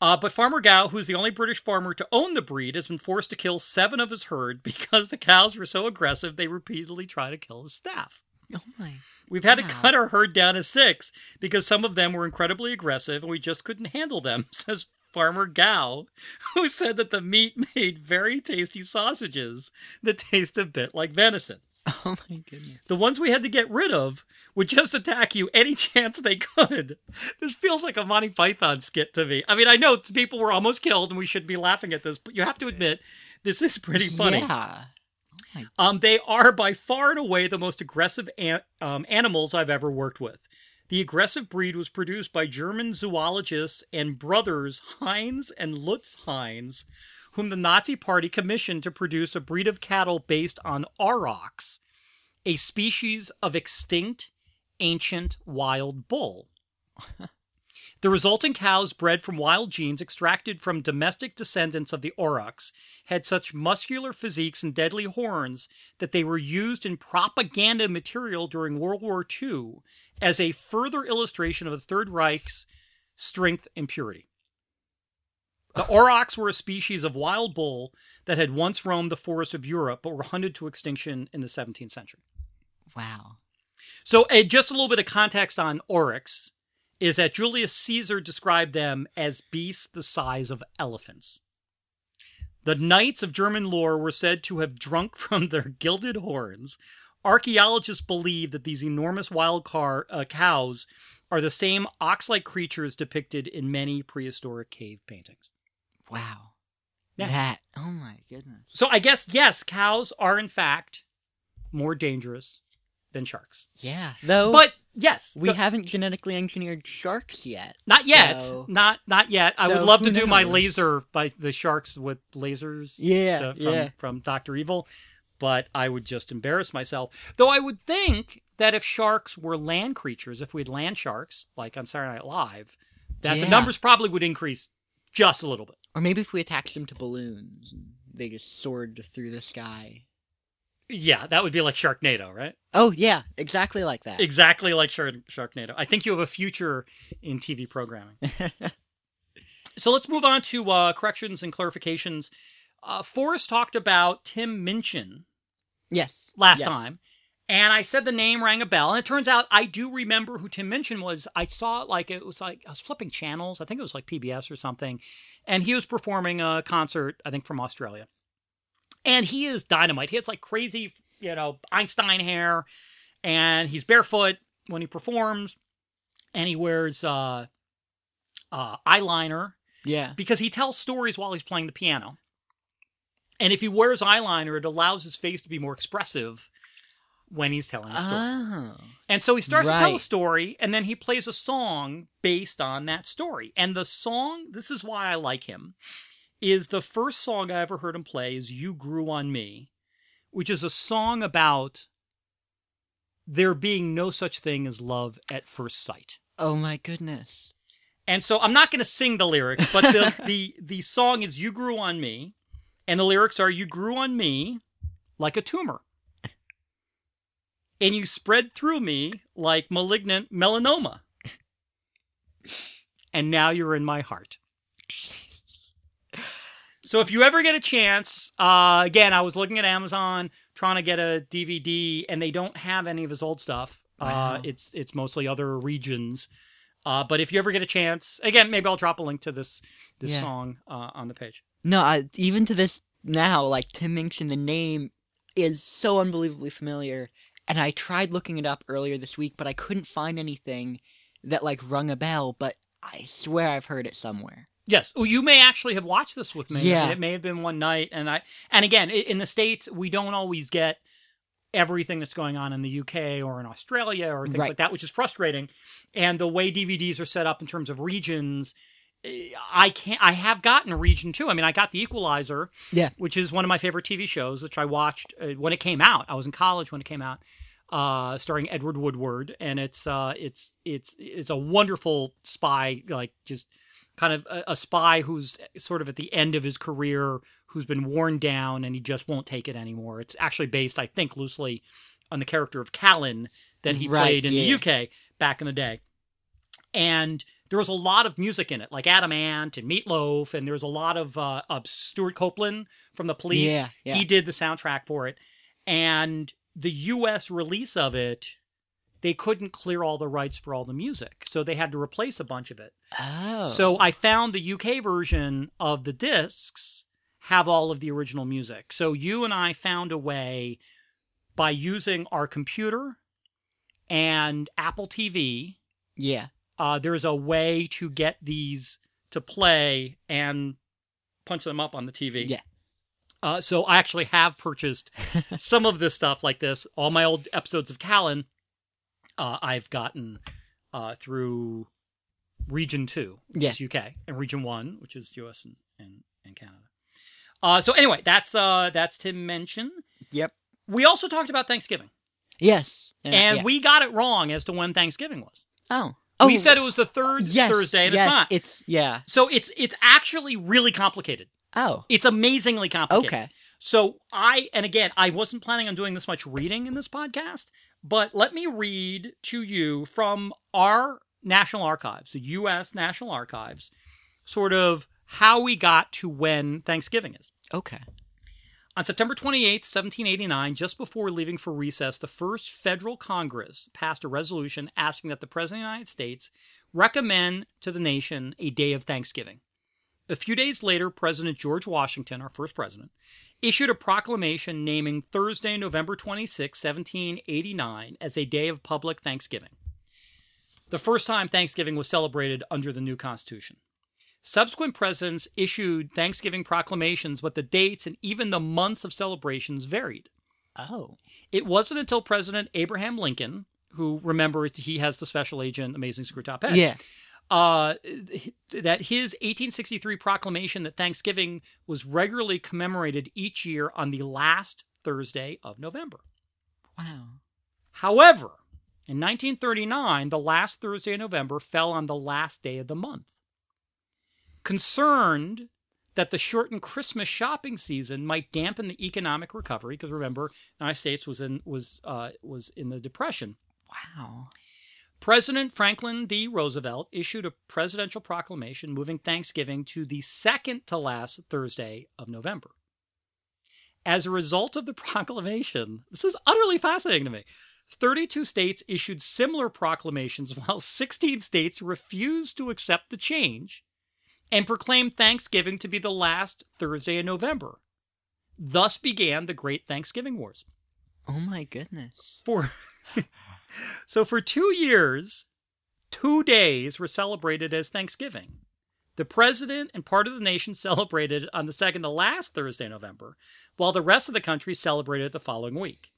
Speaker 1: Uh, but Farmer Gow, who's the only British farmer to own the breed, has been forced to kill seven of his herd because the cows were so aggressive they repeatedly try to kill his staff.
Speaker 2: Oh my.
Speaker 1: We've had to cut our herd down to six because some of them were incredibly aggressive and we just couldn't handle them, says Farmer Gow, who said that the meat made very tasty sausages that taste a bit like venison.
Speaker 2: Oh my goodness.
Speaker 1: The ones we had to get rid of would just attack you any chance they could. This feels like a Monty Python skit to me. I mean, I know it's- people were almost killed and we should be laughing at this, but you have to admit, this is pretty funny.
Speaker 2: Yeah.
Speaker 1: Um, they are by far and away the most aggressive an- um, animals I've ever worked with. The aggressive breed was produced by German zoologists and brothers Heinz and Lutz Heinz, whom the Nazi Party commissioned to produce a breed of cattle based on aurochs, a species of extinct ancient wild bull. The resulting cows bred from wild genes extracted from domestic descendants of the aurochs had such muscular physiques and deadly horns that they were used in propaganda material during World War II as a further illustration of the Third Reich's strength and purity. The aurochs were a species of wild bull that had once roamed the forests of Europe but were hunted to extinction in the 17th century.
Speaker 2: Wow.
Speaker 1: So, uh, just a little bit of context on oryx is that Julius Caesar described them as beasts the size of elephants. The knights of German lore were said to have drunk from their gilded horns. Archaeologists believe that these enormous wild car, uh, cows are the same ox like creatures depicted in many prehistoric cave paintings.
Speaker 2: Wow.
Speaker 1: Yeah.
Speaker 2: That. Oh my goodness.
Speaker 1: So I guess, yes, cows are in fact more dangerous than sharks.
Speaker 2: Yeah. Though.
Speaker 1: But yes,
Speaker 2: we
Speaker 1: the-
Speaker 2: haven't genetically engineered sharks yet.
Speaker 1: Not yet.
Speaker 2: So-
Speaker 1: Not not yet. I would
Speaker 2: So
Speaker 1: love to
Speaker 2: who
Speaker 1: do my
Speaker 2: knows?
Speaker 1: laser by the sharks with lasers
Speaker 2: Yeah.
Speaker 1: uh, from
Speaker 2: yeah.
Speaker 1: from Doctor Evil, but I would just embarrass myself. Though I would think that if sharks were land creatures, if we had land sharks like on Saturday Night Live, that the
Speaker 2: Yeah.
Speaker 1: numbers probably would increase just a little bit.
Speaker 2: Or maybe if we attached them to balloons and they just soared through the sky.
Speaker 1: Yeah, that would be like Sharknado, right?
Speaker 2: Oh yeah, exactly like that.
Speaker 1: Exactly like Shark Sharknado. I think you have a future in TV programming. So let's move on to uh, corrections and clarifications. Uh, Forrest talked about Tim Minchin
Speaker 2: yes.
Speaker 1: last
Speaker 2: yes.
Speaker 1: time, and I said the name rang a bell, and it turns out I do remember who Tim Minchin was. I saw it like it was like I was flipping channels. I think it was like PBS or something, and he was performing a concert. I think from Australia, and he is dynamite. He has like crazy, you know, Einstein hair, and he's barefoot when he performs, and he wears uh, uh, eyeliner
Speaker 2: Yeah.
Speaker 1: because he tells stories while he's playing the piano. And if he wears eyeliner, it allows his face to be more expressive when he's telling a story.
Speaker 2: Oh.
Speaker 1: and so he starts to tell a story, and then he plays a song based on that story. And the song, this is why I like him, is the first song I ever heard him play is You Grew on Me, which is a song about there being no such thing as love at first sight.
Speaker 2: Oh my goodness.
Speaker 1: And so I'm not going to sing the lyrics, but the, the the song is "You Grew on Me," and the lyrics are "You grew on me like a tumor, and you spread through me like malignant melanoma, and now you're in my heart." So if you ever get a chance, uh, again, I was looking at Amazon trying to get a DVD, and they don't have any of his old stuff. Uh, it's it's mostly other regions. Uh, but if you ever get a chance, again, maybe I'll drop a link to this this
Speaker 2: Yeah.
Speaker 1: song uh, on the page.
Speaker 2: No, I, even to this now, like Tim Minchin, the name is so unbelievably familiar. And I tried looking it up earlier this week, but I couldn't find anything that like rung a bell. But I swear I've heard it somewhere.
Speaker 1: Yes. Oh, you may actually have watched this with me.
Speaker 2: Yeah.
Speaker 1: It may have been one night, and I and again in the states we don't always get everything that's going on in the UK or in Australia or things
Speaker 2: Right.
Speaker 1: like that, which is frustrating. And the way DVDs are set up in terms of regions, eh, I can't. I have gotten a region two. I mean, I got The Equalizer,
Speaker 2: Yeah.
Speaker 1: which is one of my favorite TV shows, which I watched uh, when it came out. I was in college when it came out. Uh, starring Edward Woodward, and it's uh, it's it's it's a wonderful spy, like just kind of a, a spy who's sort of at the end of his career, who's been worn down and he just won't take it anymore. It's actually based, I think, loosely on the character of Callan that he
Speaker 2: Right,
Speaker 1: played in
Speaker 2: yeah.
Speaker 1: the UK back in the day. And there was a lot of music in it, like Adam Ant and Meatloaf, and there was a lot of uh, of Stewart Copeland from the Police.
Speaker 2: Yeah, yeah.
Speaker 1: He did the soundtrack for it, and the U.S. release of it, they couldn't clear all the rights for all the music, so they had to replace a bunch of it.
Speaker 2: Oh.
Speaker 1: So I found the UK version of the discs have all of the original music. So you and I found a way by using our computer and Apple TV.
Speaker 2: yeah.
Speaker 1: Uh, there's a way to get these to play and punch them up on the TV.
Speaker 2: Yeah.
Speaker 1: Uh, so I actually have purchased some of this stuff like this. All my old episodes of Callan, uh, I've gotten uh, through Region Two, which
Speaker 2: Yeah.
Speaker 1: is UK, and Region One, which is US and and, and Canada. Uh, so anyway, that's uh, that's Tim Minchin.
Speaker 2: Yep.
Speaker 1: We also talked about Thanksgiving,
Speaker 2: Yes.
Speaker 1: and
Speaker 2: yeah.
Speaker 1: we got it wrong as to when Thanksgiving was.
Speaker 2: oh. Oh, we
Speaker 1: said it was the third
Speaker 2: yes,
Speaker 1: Thursday, and
Speaker 2: yes,
Speaker 1: it's not.
Speaker 2: It's yeah.
Speaker 1: so it's it's actually really complicated.
Speaker 2: Oh.
Speaker 1: It's amazingly complicated.
Speaker 2: Okay.
Speaker 1: So I, and again, I wasn't planning on doing this much reading in this podcast, but let me read to you from our National Archives, the U.S. National Archives, sort of how we got to when Thanksgiving is.
Speaker 2: Okay.
Speaker 1: On September 28, 1789, just before leaving for recess, the first federal Congress passed a resolution asking that the President of the United States recommend to the nation a day of Thanksgiving. A few days later, President George Washington, our first president, issued a proclamation naming Thursday, November 26, 1789, as a day of public Thanksgiving. The first time Thanksgiving was celebrated under the new Constitution. Subsequent presidents issued Thanksgiving proclamations, but the dates and even the months of celebrations varied.
Speaker 2: Oh.
Speaker 1: It wasn't until President Abraham Lincoln, who remember he has the special agent Amazing Screw Top Head,
Speaker 2: Yeah.
Speaker 1: Uh, that his 1863 proclamation that Thanksgiving was regularly commemorated each year on the last Thursday of November.
Speaker 2: Wow.
Speaker 1: However, in 1939, the last Thursday of November fell on the last day of the month. Concerned that the shortened Christmas shopping season might dampen the economic recovery, because remember, the United States was in was uh, was in the Depression.
Speaker 2: Wow.
Speaker 1: President Franklin D. Roosevelt issued a presidential proclamation moving Thanksgiving to the second to last Thursday of November. As a result of the proclamation, this is utterly fascinating to me. 32 states issued similar proclamations while 16 states refused to accept the change and proclaimed Thanksgiving to be the last Thursday in November. Thus began the Great Thanksgiving Wars.
Speaker 2: Oh my goodness.
Speaker 1: For so for 2 years, 2 days were celebrated as Thanksgiving. The president and part of the nation celebrated it on the second to last Thursday in November, while the rest of the country celebrated it the following week.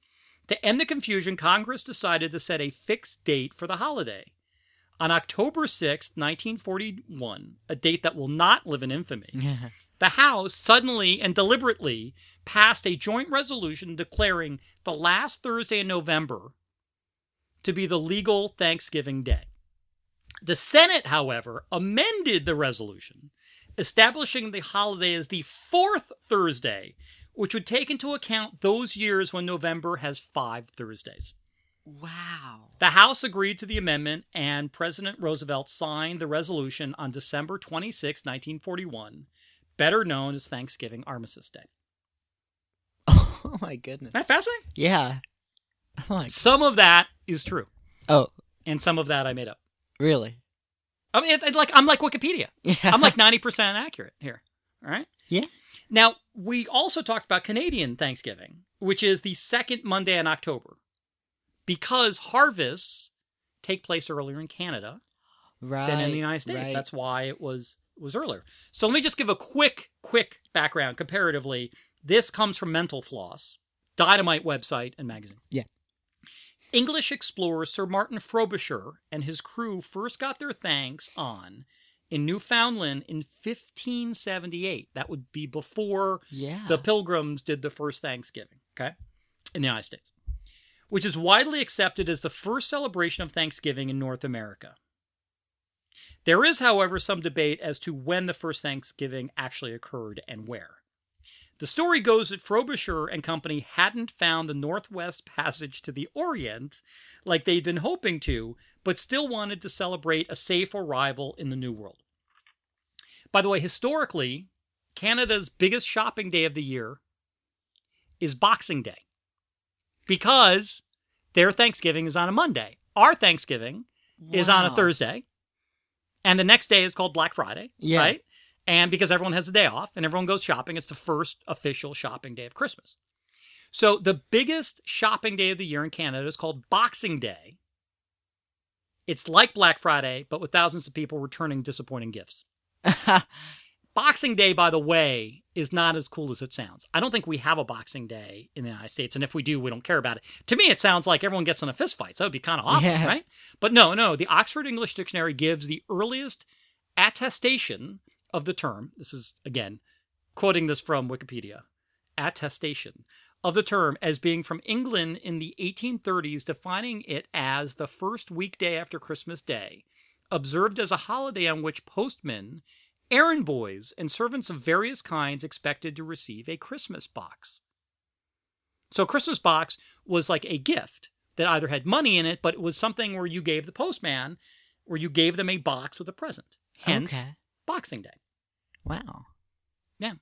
Speaker 1: To end the confusion, Congress decided to set a fixed date for the holiday. On October 6, 1941, a date that will not live in infamy, the House suddenly and deliberately passed a joint resolution declaring the last Thursday in November to be the legal Thanksgiving Day. The Senate, however, amended the resolution, establishing the holiday as the fourth Thursday, which would take into account those years when November has five Thursdays.
Speaker 2: wow.
Speaker 1: The House agreed to the amendment, and President Roosevelt signed the resolution on December 26, 1941, better known as Thanksgiving Armistice Day.
Speaker 2: Oh my goodness.
Speaker 1: Isn't that fascinating?
Speaker 2: Yeah. Oh.
Speaker 1: Some of that is true,
Speaker 2: Oh,
Speaker 1: and some of that I made up.
Speaker 2: really?
Speaker 1: I mean, it's it's like I'm like Wikipedia.
Speaker 2: Yeah.
Speaker 1: I'm like 90% accurate here. All right.
Speaker 2: Yeah.
Speaker 1: Now, we also talked about Canadian Thanksgiving, which is the second Monday in October, because harvests take place earlier in Canada
Speaker 2: right.
Speaker 1: than in the United States.
Speaker 2: right.
Speaker 1: That's why it was was earlier. So let me just give a quick, quick background comparatively. This comes from Mental Floss, Dynamite website and magazine.
Speaker 2: Yeah.
Speaker 1: English explorer Sir Martin Frobisher and his crew first got their thanks on in Newfoundland in 1578. That would be before
Speaker 2: Yeah.
Speaker 1: the Pilgrims did the first Thanksgiving, okay, in the United States, which is widely accepted as the first celebration of Thanksgiving in North America. There is, however, some debate as to when the first Thanksgiving actually occurred and where. The story goes that Frobisher and company hadn't found the Northwest Passage to the Orient like they'd been hoping to, but still wanted to celebrate a safe arrival in the New World. By the way, historically, Canada's biggest shopping day of the year is Boxing Day because their Thanksgiving is on a Monday. Our Thanksgiving is on a Thursday, and the next day is called Black Friday,
Speaker 2: Yeah.
Speaker 1: right? And because everyone has a day off and everyone goes shopping, it's the first official shopping day of Christmas. So the biggest shopping day of the year in Canada is called Boxing Day. It's like Black Friday, but with thousands of people returning disappointing gifts. Boxing Day, by the way, is not as cool as it sounds. I don't think we have a Boxing Day in the United States, and if we do, we don't care about it. To me, it sounds like everyone gets in a fist fight. So that would be kind of awesome,
Speaker 2: Yeah.
Speaker 1: right? But no, no. The Oxford English Dictionary gives the earliest attestation of the term. This is again quoting this from Wikipedia. Attestation of the term as being from England in the 1830s, defining it as the first weekday after Christmas Day, observed as a holiday on which postmen errand boys and servants of various kinds expected to receive a Christmas box. So, Christmas box was like a gift that either had money in it, but it was something where you gave the postman, where you gave them a box with a present. Hence,
Speaker 2: Okay.
Speaker 1: Boxing Day.
Speaker 2: Wow. Yeah.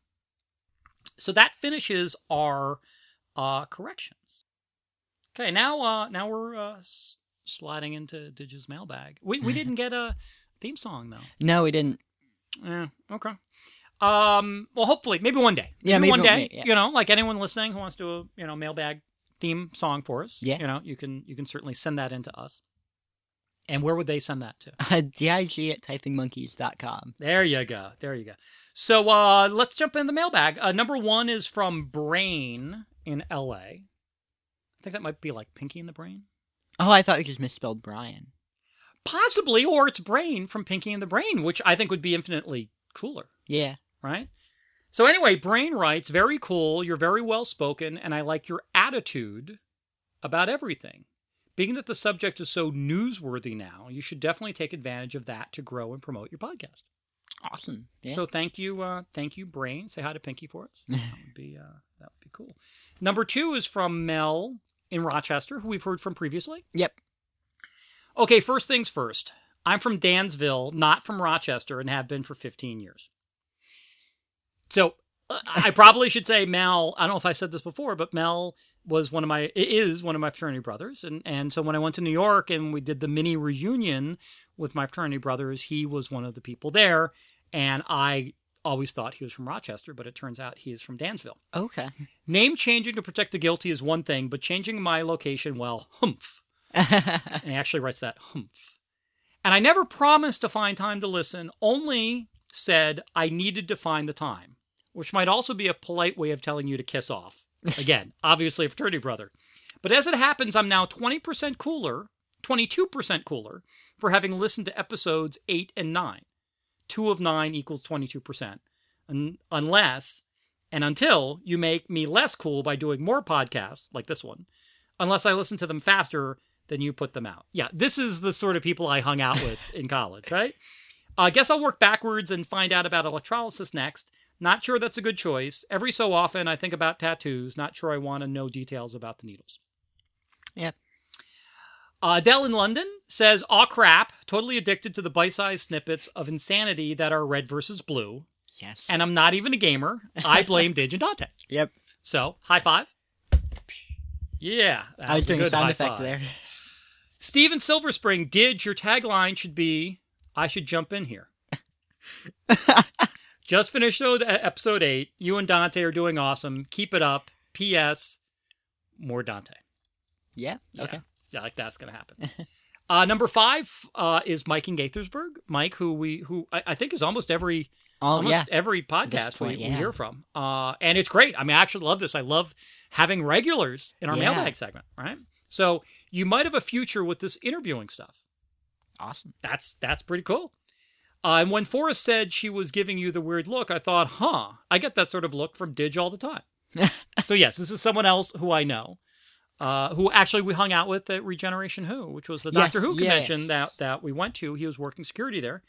Speaker 1: So that finishes our uh, corrections. Okay, now uh, now we're uh, s- sliding into Dig's mailbag. We we didn't get a theme song though.
Speaker 2: No, we didn't.
Speaker 1: Yeah. Okay. Um. Well, hopefully, maybe one day.
Speaker 2: Yeah, maybe
Speaker 1: one
Speaker 2: one
Speaker 1: day.
Speaker 2: day, yeah.
Speaker 1: You know, like anyone listening who wants to, do a, you know, mailbag theme song for us.
Speaker 2: Yeah.
Speaker 1: You know, you can you can certainly send that in to us. And where would they send that to?
Speaker 2: Uh, dig at typingmonkeys.com.
Speaker 1: There you go. There you go. So uh, let's jump in the mailbag. Uh, number one is from Brain in L.A. I think that might be like Pinky in the Brain.
Speaker 2: Oh, I thought you just misspelled Brian.
Speaker 1: Possibly, or it's Brain from Pinky in the Brain, which I think would be infinitely cooler.
Speaker 2: Yeah.
Speaker 1: right? So anyway, Brain writes, very cool, you're very well spoken, and I like your attitude about everything. Being that the subject is so newsworthy now, you should definitely take advantage of that to grow and promote your podcast.
Speaker 2: Awesome. Yeah.
Speaker 1: So thank you, uh, thank you, Brain. Say hi to Pinky for us. That would be uh, that would be cool. Number two is from Mel in Rochester, who we've heard from previously.
Speaker 2: yep.
Speaker 1: Okay, first things first. I'm from Dansville, not from Rochester, and have been for 15 years. So uh, I probably should say Mel. I don't know if I said this before, but Mel was one of my is one of my fraternity brothers, and and so when I went to New York and we did the mini reunion with my fraternity brothers, he was one of the people there, and I always thought he was from Rochester, but it turns out he is from Dansville.
Speaker 2: Okay.
Speaker 1: Name changing to protect the guilty is one thing, but changing my location, well, humph. And he actually writes that humph. And I never promised to find time to listen, only said I needed to find the time, which might also be a polite way of telling you to kiss off. Again, obviously a fraternity brother. But as it happens, I'm now 20% cooler, 22% cooler for having listened to episodes 8 and 9. 2 of 9 equals 22%. Un- unless and until you make me less cool by doing more podcasts like this one, unless I listen to them faster than you put them out. Yeah, this is the sort of people I hung out with in college, right? I guess I'll work backwards and find out about electrolysis next. Not sure that's a good choice. Every so often, I think about tattoos. Not sure I want to know details about the needles.
Speaker 2: Yep.
Speaker 1: Uh, Adele in London says, Aw crap, totally addicted to the bite sized snippets of insanity that are red versus blue.
Speaker 2: yes.
Speaker 1: And I'm not even a gamer. I blame Dig and Dante.
Speaker 2: Yep.
Speaker 1: So, high five. Yeah.
Speaker 2: I was doing a
Speaker 1: good
Speaker 2: sound effect
Speaker 1: five.
Speaker 2: there.
Speaker 1: Steven Silver Spring, did your tagline should be I should jump in here. Just finished episode 8. You and Dante are doing awesome. Keep it up. P.S. More Dante.
Speaker 2: Yeah.
Speaker 1: Yeah.
Speaker 2: Okay.
Speaker 1: Yeah, like that's going to happen. uh, number five uh, is Mike in Gaithersburg. Mike, who we who I, I think is almost every
Speaker 2: Oh
Speaker 1: almost
Speaker 2: yeah.
Speaker 1: every podcast
Speaker 2: point,
Speaker 1: we, we hear from. Uh, and it's great. I mean, I actually love this. I love having regulars in our
Speaker 2: Yeah.
Speaker 1: mailbag segment, right? So you might have a future with this interviewing stuff.
Speaker 2: Awesome.
Speaker 1: That's that's pretty cool. Uh, and when Forest said she was giving you the weird look, I thought, huh, I get that sort of look from Dig all the time. so yes, this is someone else who I know, uh, who actually we hung out with at Regeneration Who, which was the
Speaker 2: Yes,
Speaker 1: Doctor Who convention
Speaker 2: yes.
Speaker 1: that that we went to. He was working security there,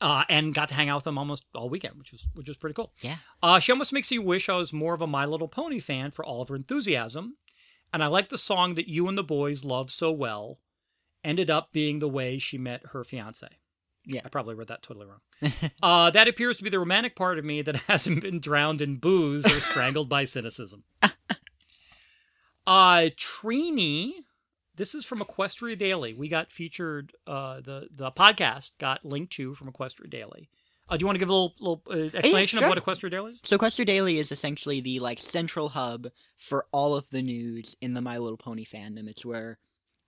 Speaker 1: uh, and got to hang out with him almost all weekend, which was which was pretty cool.
Speaker 2: Yeah.
Speaker 1: Uh, she almost makes you wish I was more of a My Little Pony fan for all of her enthusiasm, and I like the song that you and the boys love so well. Ended up being the way she met her fiance.
Speaker 2: Yeah.
Speaker 1: I probably read that totally wrong. uh, that appears to be the romantic part of me that hasn't been drowned in booze or strangled by cynicism. Uh, Trini, this is from Equestria Daily. We got featured. Uh, the the podcast got linked to from Equestria Daily. Uh, do you want to give a little little uh, explanation
Speaker 2: sure.
Speaker 1: of what Equestria Daily is?
Speaker 2: So Equestria Daily is essentially the like central hub for all of the news in the My Little Pony fandom. It's where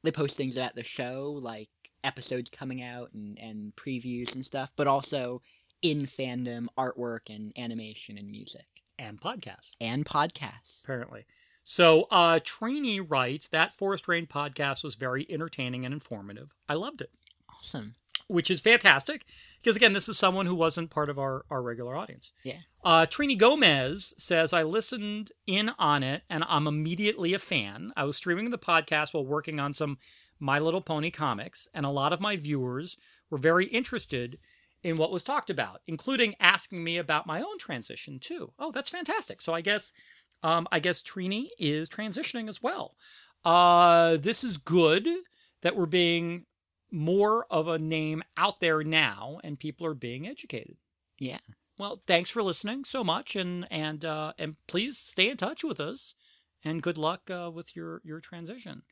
Speaker 2: they post things about the show, like episodes coming out and, and previews and stuff, but also in fandom artwork and animation and music
Speaker 1: And podcast.
Speaker 2: and podcasts.
Speaker 1: apparently. So uh Trini writes that Forest Rain podcast was very entertaining and informative. I loved it,
Speaker 2: Awesome.
Speaker 1: which is fantastic because again, this is someone who wasn't part of our our regular audience.
Speaker 2: Yeah.
Speaker 1: Uh, Trini Gomez says I listened in on it and I'm immediately a fan. I was streaming the podcast while working on some My Little Pony comics, and a lot of my viewers were very interested in what was talked about, including asking me about my own transition too. Oh, that's fantastic. So I guess um, I guess Trini is transitioning as well. Uh, this is good that we're being more of a name out there now, and people are being educated.
Speaker 2: Yeah.
Speaker 1: Well, thanks for listening so much, and and uh, and please stay in touch with us, and good luck uh, with your your transition.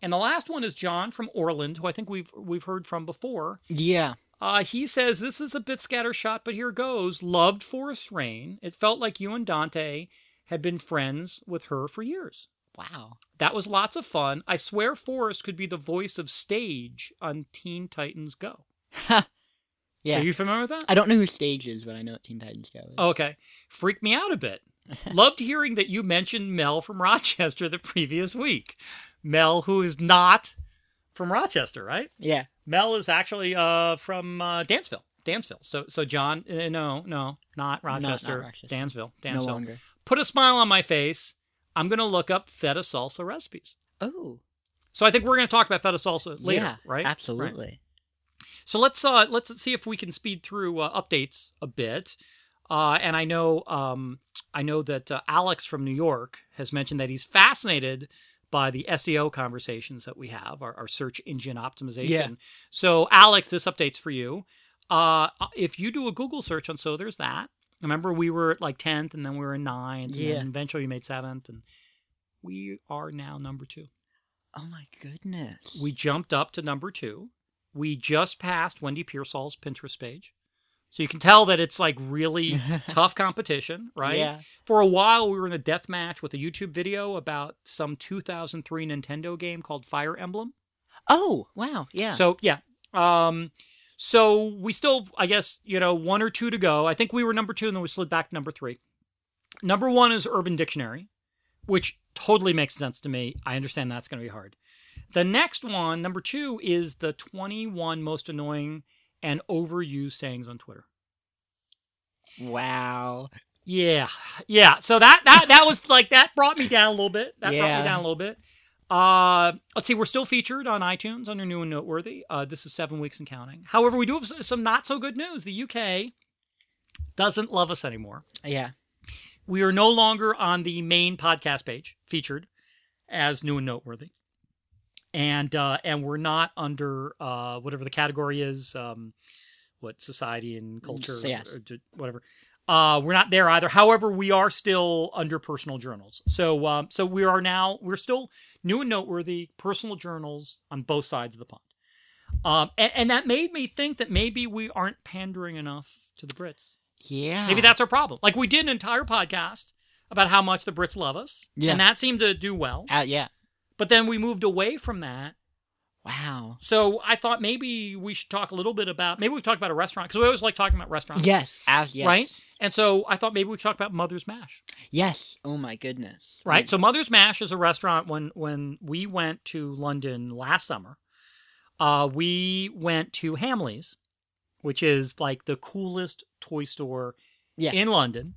Speaker 1: And the last one is John from Orland, who I think we've we've heard from before.
Speaker 2: Yeah.
Speaker 1: Uh, he says this is a bit scattershot, but here goes. Loved Forest Rain. It felt like you and Dante had been friends with her for years.
Speaker 2: Wow.
Speaker 1: That was lots of fun. I swear Forest could be the voice of Stage on Teen Titans Go. Ha.
Speaker 2: Yeah.
Speaker 1: Are you familiar with that?
Speaker 2: I don't know who Stage is, but I know what Teen Titans Go is.
Speaker 1: Okay. Freaked me out a bit. Loved hearing that you mentioned Mel from Rochester the previous week. Mel, who is not from Rochester, right?
Speaker 2: Yeah.
Speaker 1: Mel is actually uh, from uh, Dansville. Dansville. So, so John, uh, no, no, not Rochester.
Speaker 2: Rochester.
Speaker 1: Dansville.
Speaker 2: No
Speaker 1: Dansville.
Speaker 2: longer.
Speaker 1: Put a smile on my face. I'm going to look up feta salsa recipes.
Speaker 2: Oh.
Speaker 1: So I think we're going to talk about feta salsa later,
Speaker 2: yeah,
Speaker 1: right? Right.
Speaker 2: Absolutely.
Speaker 1: So let's uh let's see if we can speed through uh, updates a bit. Uh, and I know um I know that uh, Alex from New York has mentioned that he's fascinated by the SEO conversations that we have, our, our search engine optimization.
Speaker 2: Yeah.
Speaker 1: So Alex, this update's for you. Uh, if you do a Google search on so there's that. Remember we were at like tenth, and then we were in ninth,
Speaker 2: Yeah.
Speaker 1: and then eventually we made seventh, and we are now number two.
Speaker 2: Oh my goodness.
Speaker 1: We jumped up to number two. We just passed Wendy Pearsall's Pinterest page. So you can tell that it's like really tough competition, right?
Speaker 2: Yeah.
Speaker 1: For a while, we were in a death match with a YouTube video about some 2003 Nintendo game called Fire Emblem.
Speaker 2: Oh wow. Yeah.
Speaker 1: So, yeah. Um, so we still, I guess, you know, one or two to go. I think we were number two and then we slid back to number three. Number one is Urban Dictionary, which totally makes sense to me. I understand that's going to be hard. The next one, number two, is the 21 most annoying and overused sayings on Twitter.
Speaker 2: wow.
Speaker 1: Yeah, yeah. So that that that was like that brought me down a little bit. That brought me down a little bit. Uh, let's see. We're still featured on iTunes under New and Noteworthy. Uh, this is seven weeks and counting. However, we do have some not so good news. The UK doesn't love us anymore.
Speaker 2: Yeah.
Speaker 1: We are no longer on the main podcast page featured as New and Noteworthy, and uh, and we're not under uh, whatever the category is. Um, what society and culture,
Speaker 2: Yes.
Speaker 1: or, or whatever. Uh, we're not there either. However, we are still under personal journals. So, um, so we are now we're still new and noteworthy personal journals on both sides of the pond. Um, and, and that made me think that maybe we aren't pandering enough to the Brits.
Speaker 2: Yeah.
Speaker 1: Maybe that's our problem. Like we did an entire podcast about how much the Brits love us,
Speaker 2: Yeah.
Speaker 1: and that seemed to do well.
Speaker 2: Uh, yeah.
Speaker 1: But then we moved away from that.
Speaker 2: Wow.
Speaker 1: So I thought maybe we should talk a little bit about maybe we talk about a restaurant because we always like talking about restaurants,
Speaker 2: Yes. As yes.
Speaker 1: Right? And so I thought maybe we could talk about Mother's Mash,
Speaker 2: Yes. Oh my goodness.
Speaker 1: right?
Speaker 2: Mm.
Speaker 1: So Mother's Mash is a restaurant. When when we went to London last summer, uh, we went to Hamley's, which is like the coolest toy store
Speaker 2: Yeah.
Speaker 1: in London.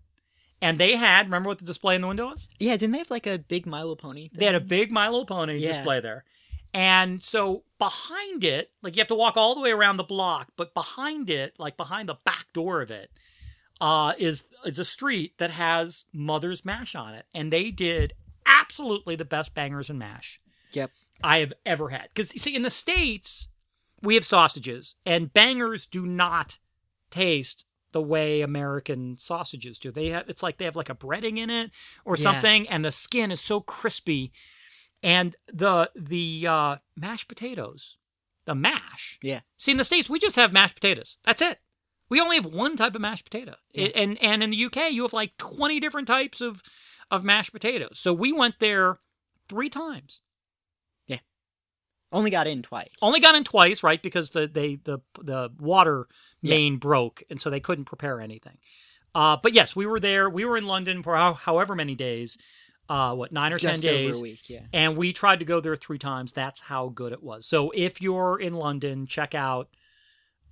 Speaker 1: And they had remember what the display in the window was?
Speaker 2: Yeah. Didn't they have like a big Milo pony? Thing?
Speaker 1: They had a big My Little Pony
Speaker 2: Yeah.
Speaker 1: display there. And so behind it, like you have to walk all the way around the block, but behind it, like behind the back door of it, uh, is is a street that has Mother's Mash on it, and they did absolutely the best bangers and mash
Speaker 2: Yep.
Speaker 1: I have ever had. Because you see, in the states, we have sausages, and bangers do not taste the way American sausages do. They have it's like they have like a breading in it or
Speaker 2: Yeah.
Speaker 1: something, and the skin is so crispy. And the the uh, mashed potatoes, the mash.
Speaker 2: Yeah.
Speaker 1: See, in the states, we just have mashed potatoes. That's it. We only have one type of mashed potato.
Speaker 2: Yeah.
Speaker 1: It- and and in the UK, you have like twenty different types of of mashed potatoes. So we went there three times.
Speaker 2: Only got in twice.
Speaker 1: Only got in twice, right? Because the they the the water
Speaker 2: Yeah.
Speaker 1: main broke, and so they couldn't prepare anything. Uh, but yes, we were there. We were in London for how, however many days. Uh, what nine or ten
Speaker 2: Just
Speaker 1: days?
Speaker 2: a week. Yeah.
Speaker 1: and we tried to go there three times. That's how good it was. So if you're in London, check out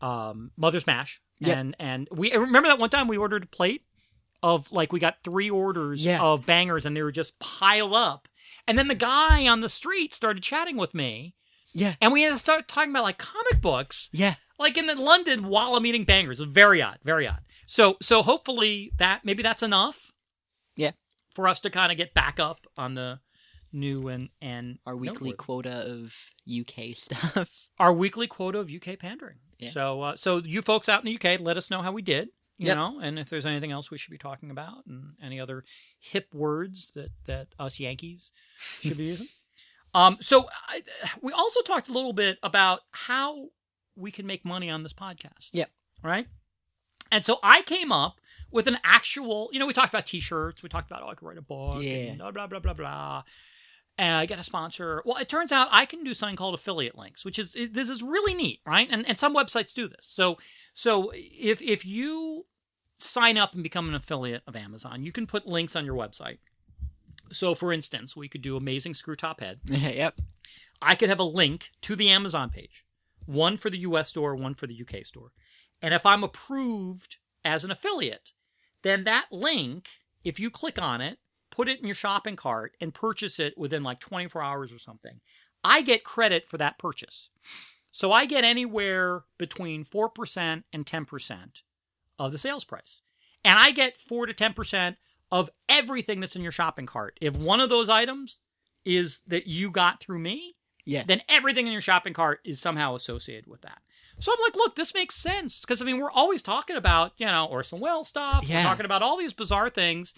Speaker 1: um, Mother's Mash.
Speaker 2: Yep.
Speaker 1: And and we remember that one time we ordered a plate of like we got three orders
Speaker 2: Yeah.
Speaker 1: of bangers and they were just piled up. And then the guy on the street started chatting with me,
Speaker 2: Yeah.
Speaker 1: and we had to start talking about like comic books,
Speaker 2: Yeah.
Speaker 1: like in the London while I'm eating bangers. Very odd, very odd. So so hopefully that maybe that's enough.
Speaker 2: Yeah.
Speaker 1: For us to kind of get back up on the new and and
Speaker 2: Our weekly
Speaker 1: noteworthy
Speaker 2: quota of UK stuff.
Speaker 1: our weekly quota of UK pandering.
Speaker 2: Yeah.
Speaker 1: So, uh, so you folks out in the UK, let us know how we did. You
Speaker 2: Yep.
Speaker 1: know, and if there's anything else we should be talking about, and any other hip words that that us Yankees should be using. Um, so I, we also talked a little bit about how we can make money on this podcast.
Speaker 2: Yep.
Speaker 1: Right. And so I came up with an actual, you know, we talked about T-shirts, we talked about oh, I could write a book,
Speaker 2: Yeah.
Speaker 1: and blah blah blah blah blah, and I get a sponsor. Well, it turns out I can do something called affiliate links, which is it- this is really neat, right? And and some websites do this. So so if if you sign up and become an affiliate of Amazon, you can put links on your website. So, for instance, we could do Amazing Screw Top Head.
Speaker 2: yep.
Speaker 1: I could have a link to the Amazon page, one for the US store, one for the UK store. And if I'm approved as an affiliate, then that link, if you click on it, put it in your shopping cart, and purchase it within like 24 hours or something, I get credit for that purchase. So I get anywhere between 4% and 10% of the sales price. And I get 4 to 10% of everything that's in your shopping cart. If one of those items is that you got through me,
Speaker 2: Yeah.
Speaker 1: then everything in your shopping cart is somehow associated with that. So I'm like, look, this makes sense because I mean, we're always talking about you know Orson Welles stuff. We're talking about all these bizarre things,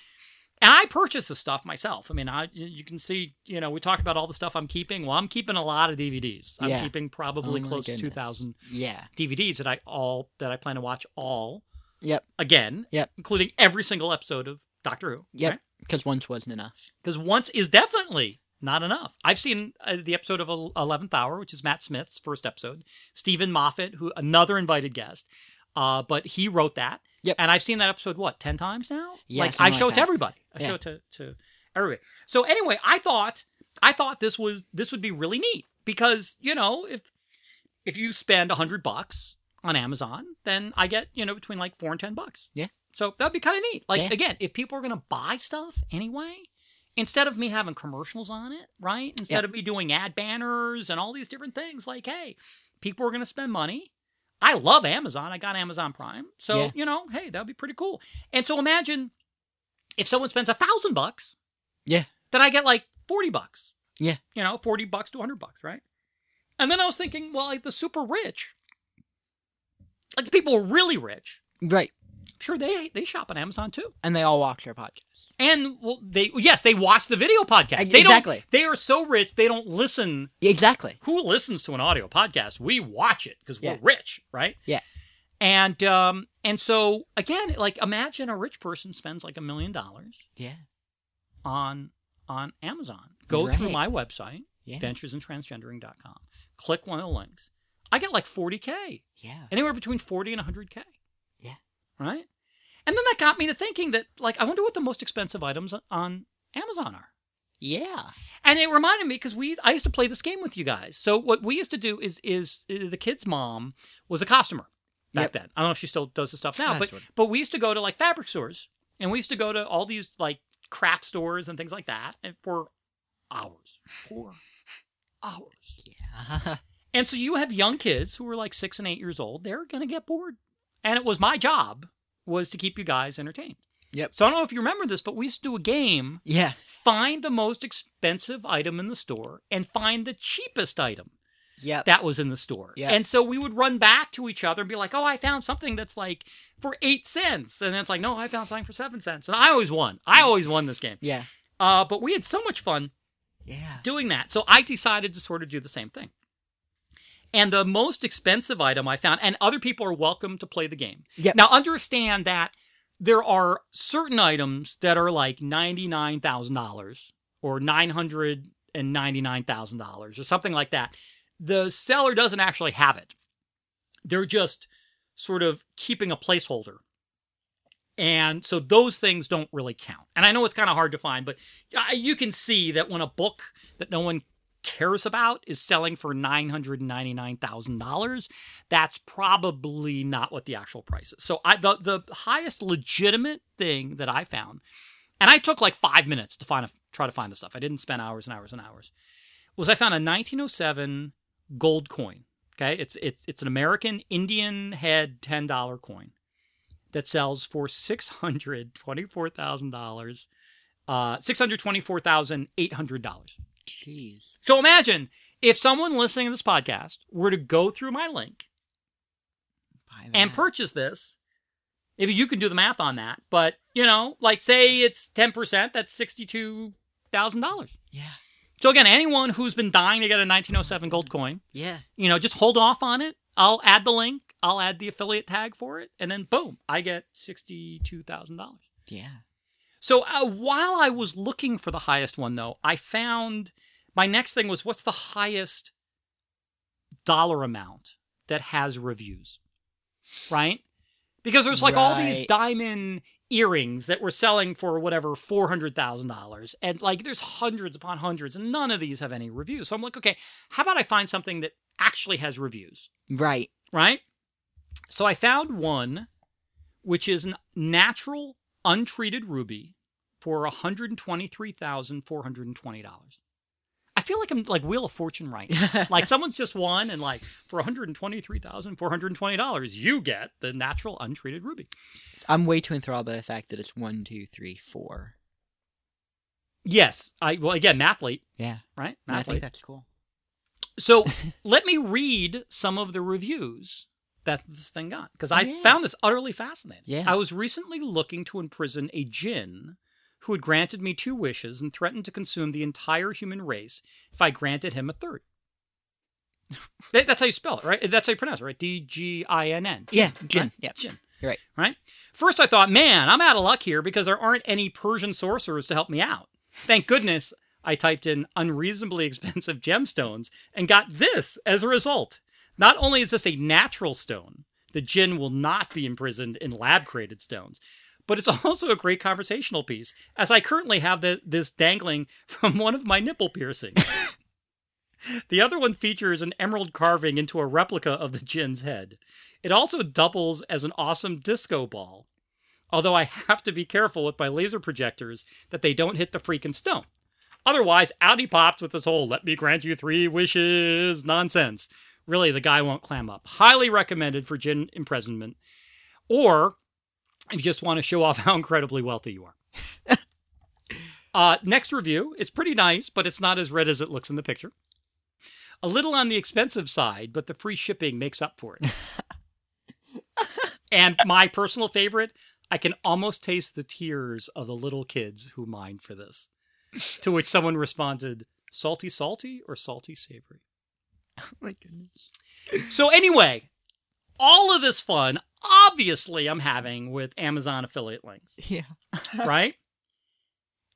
Speaker 1: and I purchase this stuff myself. I mean, I you can see, you know, we talk about all the stuff I'm keeping. Well, I'm keeping a lot of DVDs. I'm
Speaker 2: Yeah.
Speaker 1: keeping probably
Speaker 2: Oh
Speaker 1: close to 2,000
Speaker 2: Yeah.
Speaker 1: DVDs that I all that I plan to watch all
Speaker 2: Yep.
Speaker 1: again,
Speaker 2: Yep.
Speaker 1: including every single episode of Doctor Who.
Speaker 2: Yep. Because once wasn't enough.
Speaker 1: because once is definitely not enough. I've seen uh, the episode of Eleventh Hour, which is Matt Smith's first episode. Steven Moffat, who another invited guest, uh, but he wrote that.
Speaker 2: Yep.
Speaker 1: And I've seen that episode what ten times now.
Speaker 2: Yeah,
Speaker 1: like I
Speaker 2: something
Speaker 1: show
Speaker 2: like
Speaker 1: it to everybody. I
Speaker 2: Yeah.
Speaker 1: show it to to everybody. So anyway, I thought I thought this was this would be really neat because you know if if you spend a hundred bucks on Amazon, then I get you know between like four and ten bucks.
Speaker 2: Yeah.
Speaker 1: So that'd be kind of neat. Like
Speaker 2: Yeah.
Speaker 1: again, if people are gonna buy stuff anyway, instead of me having commercials on it, right? Instead of me doing ad banners and all these different things, like hey, people are gonna spend money. I love Amazon. I got Amazon Prime, so
Speaker 2: Yeah.
Speaker 1: you know, hey, that'd be pretty cool. And so imagine if someone spends a thousand bucks,
Speaker 2: Yeah.
Speaker 1: then I get like forty bucks.
Speaker 2: Yeah.
Speaker 1: you know, forty bucks to hundred bucks, right? And then I was thinking, well, like the super rich, like the people are really rich,
Speaker 2: Right.
Speaker 1: Sure they they shop on Amazon too.
Speaker 2: And they all watch our podcast.
Speaker 1: And well, they yes, they watch the video podcast. They
Speaker 2: exactly.
Speaker 1: don't. They are so rich they don't listen.
Speaker 2: Exactly.
Speaker 1: Who listens to an audio podcast? We watch it because we're
Speaker 2: Yeah.
Speaker 1: rich, right?
Speaker 2: Yeah.
Speaker 1: And um and so again, like imagine a rich person spends like a million dollars
Speaker 2: Yeah.
Speaker 1: on on Amazon. Go through my website,
Speaker 2: Yeah.
Speaker 1: venturesandtransgendering.com. Click one of the links. I get like 40k,
Speaker 2: Yeah.
Speaker 1: anywhere between 40 and 100k. Right? And then that got me to thinking that like I wonder what the most expensive items on Amazon are.
Speaker 2: Yeah.
Speaker 1: And it reminded me because we I used to play this game with you guys. So what we used to do is is uh, the kid's mom was a costumer back
Speaker 2: Yep.
Speaker 1: then. I don't know if she still does the stuff now,
Speaker 2: That's
Speaker 1: but
Speaker 2: what-
Speaker 1: but we used to go to like fabric stores and we used to go to all these like craft stores and things like that and for hours, for hours.
Speaker 2: Yeah.
Speaker 1: And so you have young kids who are like six and eight years old. They're gonna get bored, and it was my job was to keep you guys entertained.
Speaker 2: Yep.
Speaker 1: So I don't know if you remember this, but we used to do a game
Speaker 2: yeah.
Speaker 1: find the most expensive item in the store and find the cheapest item
Speaker 2: Yep.
Speaker 1: that was in the store.
Speaker 2: Yeah.
Speaker 1: And so we would run back to each other and be like, oh, I found something that's like for eight cents. And then it's like, no, I found something for seven cents. And I always won. I always won this game.
Speaker 2: yeah.
Speaker 1: Uh, but we had so much fun
Speaker 2: Yeah.
Speaker 1: doing that. So I decided to sort of do the same thing. And the most expensive item I found, and other people are welcome to play the game.
Speaker 2: Yep.
Speaker 1: Now understand that there are certain items that are like ninety-nine thousand dollars or nine hundred and ninety-nine thousand dollars or something like that. The seller doesn't actually have it. They're just sort of keeping a placeholder. And so those things don't really count. And I know it's kind of hard to find, but uh, you can see that when a book that no one cares about is selling for $999,000, that's probably not what the actual price is. So I the the highest legitimate thing that I found and I took like 5 minutes to find a, try to find the stuff. I didn't spend hours and hours and hours. Was I found a 1907 gold coin. Okay? It's it's it's an American Indian head $10 coin that sells for $624,000 uh $624,800.
Speaker 2: Jeez.
Speaker 1: So imagine if someone listening to this podcast were to go through my link and purchase this. Maybe you can do the math on that, but you know, like say it's ten percent, that's sixty-two thousand dollars.
Speaker 2: Yeah.
Speaker 1: So again, anyone who's been dying to get a 1907 gold coin,
Speaker 2: Yeah.
Speaker 1: you know, just hold off on it. I'll add the link. I'll add the affiliate tag for it, and then boom, I get sixty-two thousand dollars.
Speaker 2: Yeah.
Speaker 1: So uh, while I was looking for the highest one, though, I found my next thing was what's the highest dollar amount that has reviews, right? Because there's like all these diamond earrings that were selling for whatever four hundred thousand dollars, and like there's hundreds upon hundreds, and none of these have any reviews. So I'm like, okay, how about I find something that actually has reviews?
Speaker 2: Right.
Speaker 1: right? So I found one which is natural untreated ruby for $123,420. I feel like I'm like Wheel of Fortune right now. like someone's just won and like for $123,420 you get the natural untreated ruby.
Speaker 2: I'm way too enthralled by the fact that it's one, two, three, four.
Speaker 1: Yes, I well again mathlete,
Speaker 2: Yeah.
Speaker 1: right?
Speaker 2: I think
Speaker 1: Mathlete.
Speaker 2: that's cool.
Speaker 1: So let me read some of the reviews that this thing got because I
Speaker 2: Yeah.
Speaker 1: found this utterly fascinating.
Speaker 2: Yeah.
Speaker 1: I was recently looking to imprison a jinn who had granted me two wishes and threatened to consume the entire human race if I granted him a third. That's how you spell it, right? That's how you pronounce it, right? D G I N N.
Speaker 2: Yeah. Jin.
Speaker 1: Right?
Speaker 2: Yeah.
Speaker 1: Jinn.
Speaker 2: You're right.
Speaker 1: Right? First, I thought, man, I'm out of luck here because there aren't any Persian sorcerers to help me out. Thank goodness I typed in unreasonably expensive gemstones and got this as a result. Not only is this a natural stone, the jinn will not be imprisoned in lab created stones, but it's also a great conversational piece, as I currently have the, this dangling from one of my nipple piercings. the other one features an emerald carving into a replica of the jinn's head. It also doubles as an awesome disco ball, although I have to be careful with my laser projectors that they don't hit the freaking stone. Otherwise, out he pops with this whole let me grant you three wishes nonsense. Really, the guy won't clam up. Highly recommended for jinn imprisonment. Or if you just want to show off how incredibly wealthy you are. uh, next review is pretty nice, but it's not as red as it looks in the picture. A little on the expensive side, but the free shipping makes up for it. and my personal favorite, I can almost taste the tears of the little kids who mined for this. To which someone responded, salty, salty, or salty, savory?
Speaker 2: Oh my goodness.
Speaker 1: So, anyway, all of this fun, obviously, I'm having with Amazon affiliate links,
Speaker 2: Yeah.
Speaker 1: right?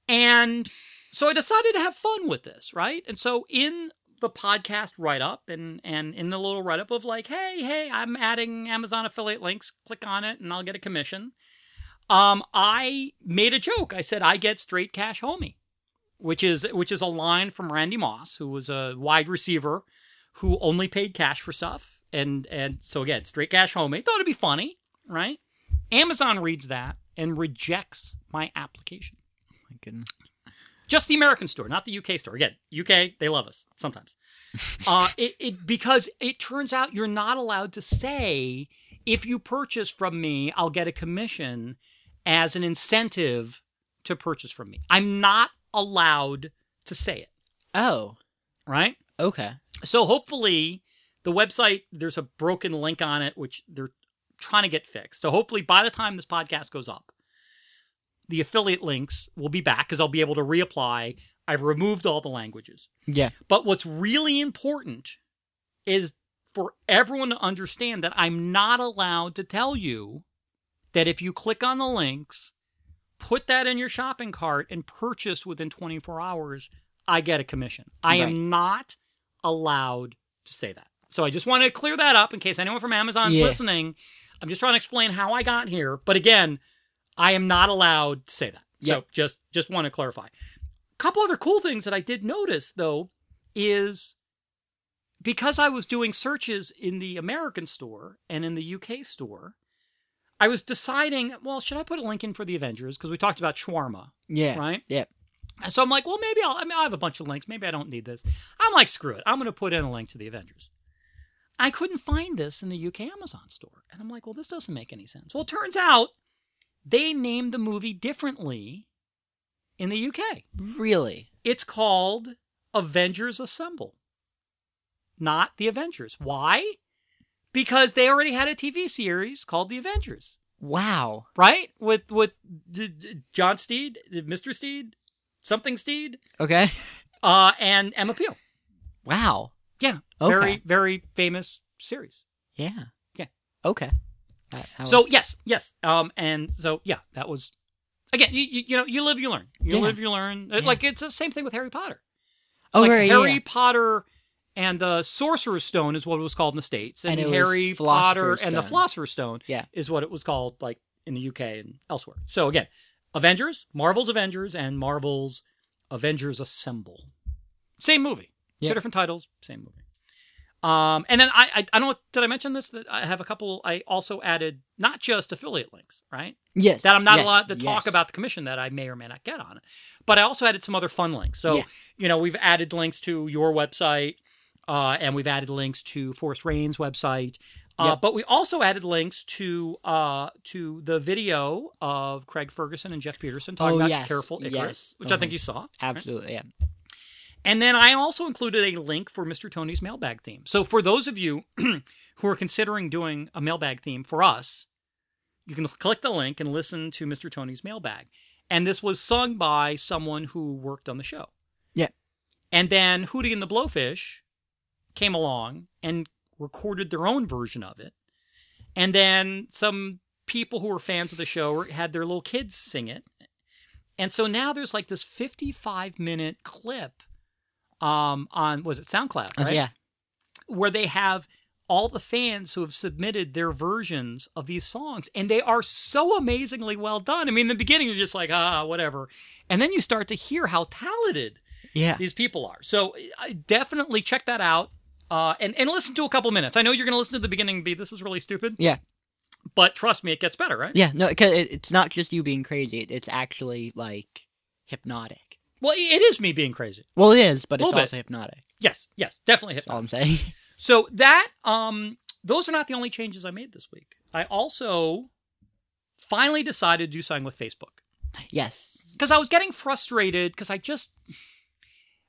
Speaker 1: and so I decided to have fun with this, right? And so, in the podcast write up and, and in the little write up of like, hey, hey, I'm adding Amazon affiliate links, click on it and I'll get a commission. Um, I made a joke. I said, I get straight cash homie, which is which is a line from Randy Moss, who was a wide receiver who only paid cash for stuff. And and so again, straight cash homie. Thought it'd be funny, right? Amazon reads that and rejects my application.
Speaker 2: Oh my goodness.
Speaker 1: Just the American store, not the UK store. Again, UK, they love us sometimes. uh, it, it because it turns out you're not allowed to say if you purchase from me, I'll get a commission as an incentive to purchase from me. I'm not allowed to say it,
Speaker 2: Oh.
Speaker 1: right?
Speaker 2: Okay.
Speaker 1: So hopefully the website there's a broken link on it which they're trying to get fixed. So hopefully by the time this podcast goes up, the affiliate links will be back because I'll be able to reapply. I've removed all the languages.
Speaker 2: Yeah.
Speaker 1: But what's really important is for everyone to understand that I'm not allowed to tell you that if you click on the links, put that in your shopping cart and purchase within 24 hours, I get a commission. I
Speaker 2: Right.
Speaker 1: am not allowed to say that. So I just wanted to clear that up in case anyone from Amazon is
Speaker 2: Yeah.
Speaker 1: listening. I'm just trying to explain how I got here, but again, I am not allowed to say that. So just just want to clarify. A couple other cool things that I did notice though is because I was doing searches in the American store and in the UK store, I was deciding, well, should I put a link in for the Avengers? Because we talked about shawarma,
Speaker 2: Yeah.
Speaker 1: right?
Speaker 2: Yeah.
Speaker 1: So I'm like, well, maybe I'll, I mean, I have a bunch of links. Maybe I don't need this. I'm like, screw it. I'm going to put in a link to the Avengers. I couldn't find this in the UK Amazon store. And I'm like, well, this doesn't make any sense. Well, it turns out they named the movie differently in the UK.
Speaker 2: Really?
Speaker 1: It's called Avengers Assemble, not the Avengers. Why? Because they already had a TV series called The Avengers,
Speaker 2: Wow.
Speaker 1: right? With with D- D- John Steed, Mr. Steed, something Steed.
Speaker 2: Okay.
Speaker 1: uh, and Emma Peel.
Speaker 2: Wow.
Speaker 1: Yeah,
Speaker 2: Okay.
Speaker 1: very very famous series.
Speaker 2: Yeah.
Speaker 1: Yeah.
Speaker 2: Okay. That-
Speaker 1: So
Speaker 2: was-
Speaker 1: yes, yes, um, and so yeah, that was again. You you, you know you live you learn. You
Speaker 2: Yeah.
Speaker 1: live you learn. Uh,
Speaker 2: Yeah.
Speaker 1: Like it's the same thing with Harry Potter.
Speaker 2: oh,
Speaker 1: like
Speaker 2: right,
Speaker 1: Harry
Speaker 2: yeah.
Speaker 1: Potter and the Sorcerer's Stone is what it was called in the states, and,
Speaker 2: And
Speaker 1: Harry Potter
Speaker 2: Philosopher's
Speaker 1: and the Philosopher's Stone
Speaker 2: Yeah.
Speaker 1: is what it was called like in the UK and elsewhere. So again, Avengers, Marvel's Avengers, and Marvel's Avengers Assemble. Same movie, two different titles, same movie. Um, and then I, I, I don't know, did I mention this? That I have a couple. I also added not just affiliate links, right?
Speaker 2: Yes.
Speaker 1: that I'm not
Speaker 2: yes,
Speaker 1: allowed to talk about the commission that I may or may not get on. it, But I also added some other fun links. So,
Speaker 2: Yeah.
Speaker 1: you know, we've added links to your website, uh, and we've added links to Forest Rain's website. Uh,
Speaker 2: Yep.
Speaker 1: But we also added links to uh, to the video of Craig Ferguson and Geoff Peterson talking
Speaker 2: Oh,
Speaker 1: about
Speaker 2: yes,
Speaker 1: Careful Icarus,
Speaker 2: yes.
Speaker 1: which I
Speaker 2: Mhm.
Speaker 1: think you saw. right?
Speaker 2: Absolutely. Yeah.
Speaker 1: And then I also included a link for Mr. Tony's mailbag theme. So for those of you who are considering doing a mailbag theme for us, you can click the link and listen to Mr. Tony's mailbag. And this was sung by someone who worked on the show.
Speaker 2: Yeah.
Speaker 1: And then Hootie and the Blowfish came along and recorded their own version of it. And then some people who were fans of the show had their little kids sing it. And so now there's like this 55 minute clip um, on, was it SoundCloud?
Speaker 2: Oh,
Speaker 1: Right?
Speaker 2: Yeah.
Speaker 1: where they have all the fans who have submitted their versions of these songs and they are so amazingly well done. I mean, in the beginning you're just like, ah, whatever. And then you start to hear how talented
Speaker 2: Yeah.
Speaker 1: these people are. So definitely check that out. Uh, and, and listen to a couple minutes. I know you're going to listen to the beginning and be, this is really stupid.
Speaker 2: Yeah.
Speaker 1: But trust me, it gets better, right?
Speaker 2: Yeah. No, because it, it's not just you being crazy. It, it's actually like hypnotic.
Speaker 1: Well, it is me being crazy.
Speaker 2: Well, it is, but it's
Speaker 1: bit.
Speaker 2: also hypnotic.
Speaker 1: Yes, yes, definitely hypnotic.
Speaker 2: That's all I'm saying.
Speaker 1: So that um those are not the only changes I made this week. I also finally decided to do something with Facebook
Speaker 2: yes.
Speaker 1: because I was getting frustrated because I just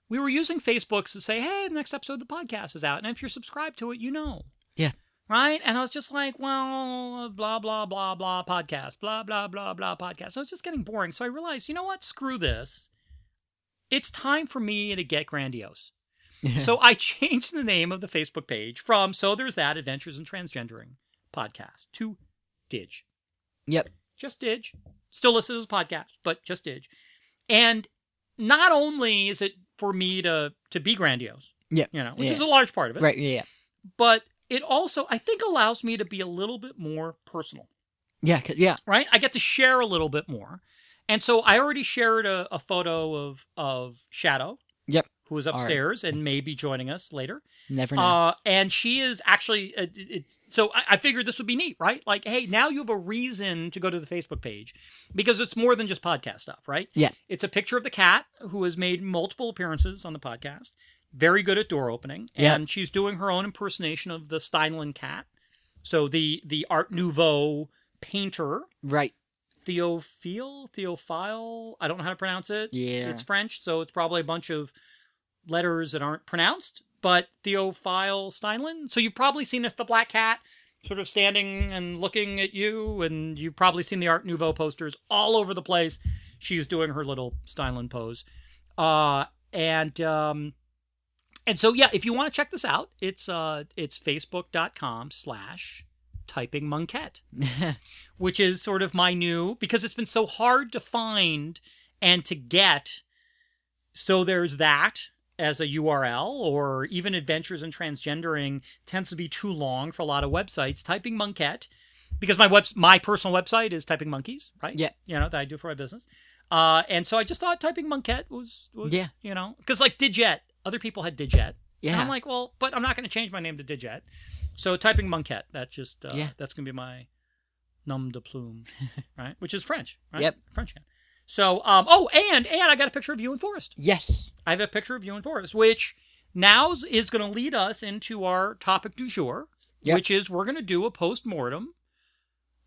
Speaker 1: we were using Facebook to say, "Hey, the next episode of the podcast is out." And if you're subscribed to it, you know.
Speaker 2: Yeah.
Speaker 1: Right? And I was just like, well, blah blah blah blah podcast, blah blah blah blah podcast. So it was just getting boring. So I realized, you know what? Screw this. It's time for me to get grandiose. So I changed the name of the Facebook page from So There's That Adventures in Transgendering podcast to Dig.
Speaker 2: Yep.
Speaker 1: Just Dig. Still listed as a podcast, but just Dig. And not only is it for me to to be grandiose,
Speaker 2: Yeah,
Speaker 1: you know, which
Speaker 2: Yeah.
Speaker 1: is a large part of it,
Speaker 2: Right. Yeah.
Speaker 1: but it also I think allows me to be a little bit more personal
Speaker 2: Yeah. yeah.
Speaker 1: right? I get to share a little bit more. And so I already shared a, a photo of of Shadow.
Speaker 2: Yep.
Speaker 1: Who is
Speaker 2: All right.
Speaker 1: upstairs and may be joining us later.
Speaker 2: Never know.
Speaker 1: Uh, and she is actually, uh, it, so I, I figured this would be neat, right? Like, hey, now you have a reason to go to the Facebook page because it's more than just podcast stuff, right?
Speaker 2: Yeah.
Speaker 1: It's a picture of the cat who has made multiple appearances on the podcast. Very good at door opening,
Speaker 2: Yeah.
Speaker 1: and she's doing her own impersonation of the Steinlen cat. So the the Art Nouveau painter
Speaker 2: right.
Speaker 1: Theophile, Theophile. I don't know how to pronounce it.
Speaker 2: Yeah.
Speaker 1: It's French, so it's probably a bunch of letters that aren't pronounced. But Theophile Steinlen. So you've probably seen us, the black cat, sort of standing and looking at you, and you've probably seen the Art Nouveau posters all over the place. She's doing her little Steinlen pose, uh, and um, and so yeah, if you want to check this out, it's uh, it's facebook.com slash typing monkette which is sort of my new because it's been so hard to find and to get. So there's that as a URL, or even Adventures in Transgendering tends to be too long for a lot of websites. Typing Monkette, because my web my personal website is Typing Monkeys, right?
Speaker 2: Yeah.
Speaker 1: you know that I do for my business. Uh, and so I just thought Typing Monkette was, was
Speaker 2: Yeah.
Speaker 1: you know, because like Digit, other people had Digit.
Speaker 2: yeah.
Speaker 1: And I'm like, well, but I'm not going to change my name to Digit. So typing Monkette, that's just uh,
Speaker 2: Yeah.
Speaker 1: that's going to be my nom de plume, right? Which is French, right?
Speaker 2: Yep.
Speaker 1: French cat. So, um, oh, and and I got a picture of you in Forest.
Speaker 2: yes.
Speaker 1: I have a picture of you in Forest, which now is- going to lead us into our topic du jour,
Speaker 2: Yep.
Speaker 1: which is we're going to do a post mortem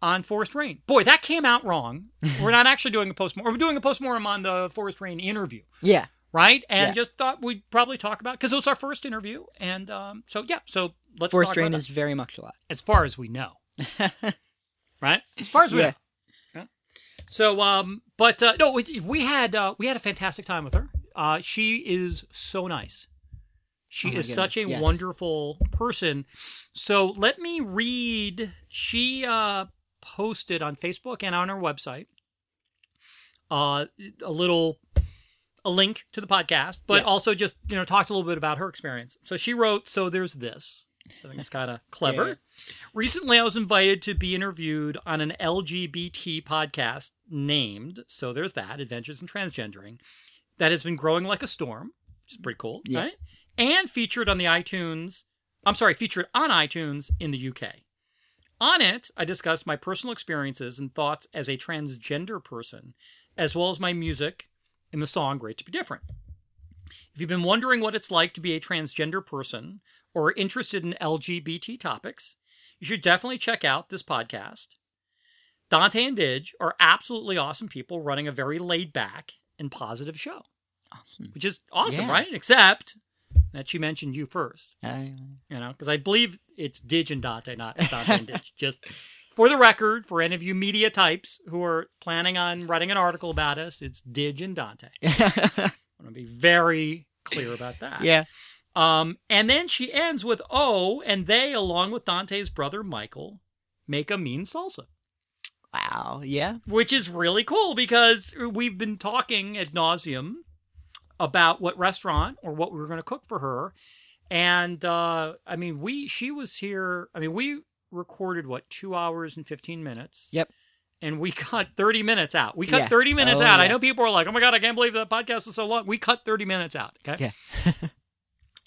Speaker 1: on Forest Rain. Boy, that came out wrong. we're not actually doing a post mortem. We're doing a post mortem on the Forest Rain interview
Speaker 2: Yeah.
Speaker 1: right? And
Speaker 2: Yeah.
Speaker 1: just thought we'd probably talk about because it was our first interview, and um, so yeah, so let's
Speaker 2: Forest Rain is very much alive.
Speaker 1: as far as we know, right? As far as we
Speaker 2: Yeah.
Speaker 1: know. Yeah. So, um, but uh, no, we, we had uh, we had a fantastic time with her. Uh, she is so nice. She
Speaker 2: Oh
Speaker 1: is such a
Speaker 2: yes.
Speaker 1: wonderful person. So let me read. She uh, posted on Facebook and on her website uh, a little a link to the podcast, but
Speaker 2: Yeah.
Speaker 1: also just you know talked a little bit about her experience. So she wrote, "So there's this." I think it's kind of clever.
Speaker 2: Yeah.
Speaker 1: Recently, I was invited to be interviewed on an LGBT podcast named "So There's That: Adventures in Transgendering," that has been growing like a storm, which is pretty cool,
Speaker 2: Yeah.
Speaker 1: right? And featured on the iTunes. I'm sorry, featured on iTunes in the UK. On it, I discussed my personal experiences and thoughts as a transgender person, as well as my music in the song Great to Be Different. If you've been wondering what it's like to be a transgender person or are interested in LGBT topics, you should definitely check out this podcast. Dante and Didge are absolutely awesome people running a very laid back and positive show,
Speaker 2: Awesome.
Speaker 1: which is awesome,
Speaker 2: Yeah.
Speaker 1: right? Except that she mentioned you first
Speaker 2: Uh,
Speaker 1: you know, because I believe it's Didge and Dante, not Dante and Didge. Just for the record, for any of you media types who are planning on writing an article about us, it's Didge and Dante. I want to be very clear about that.
Speaker 2: yeah.
Speaker 1: Um, and then she ends with "Oh," and they, along with Dante's brother Michael, make a mean salsa,
Speaker 2: Wow. Yeah.
Speaker 1: which is really cool because we've been talking ad nauseum about what restaurant or what we were going to cook for her, and uh, I mean, we she was here. I mean, we recorded what two hours and fifteen minutes.
Speaker 2: Yep.
Speaker 1: And we cut 30 minutes out. We cut
Speaker 2: Yeah.
Speaker 1: 30 minutes
Speaker 2: Oh,
Speaker 1: out. I know people are like, oh my God, I can't believe that podcast was so long. We cut 30 minutes out. Okay.
Speaker 2: Yeah.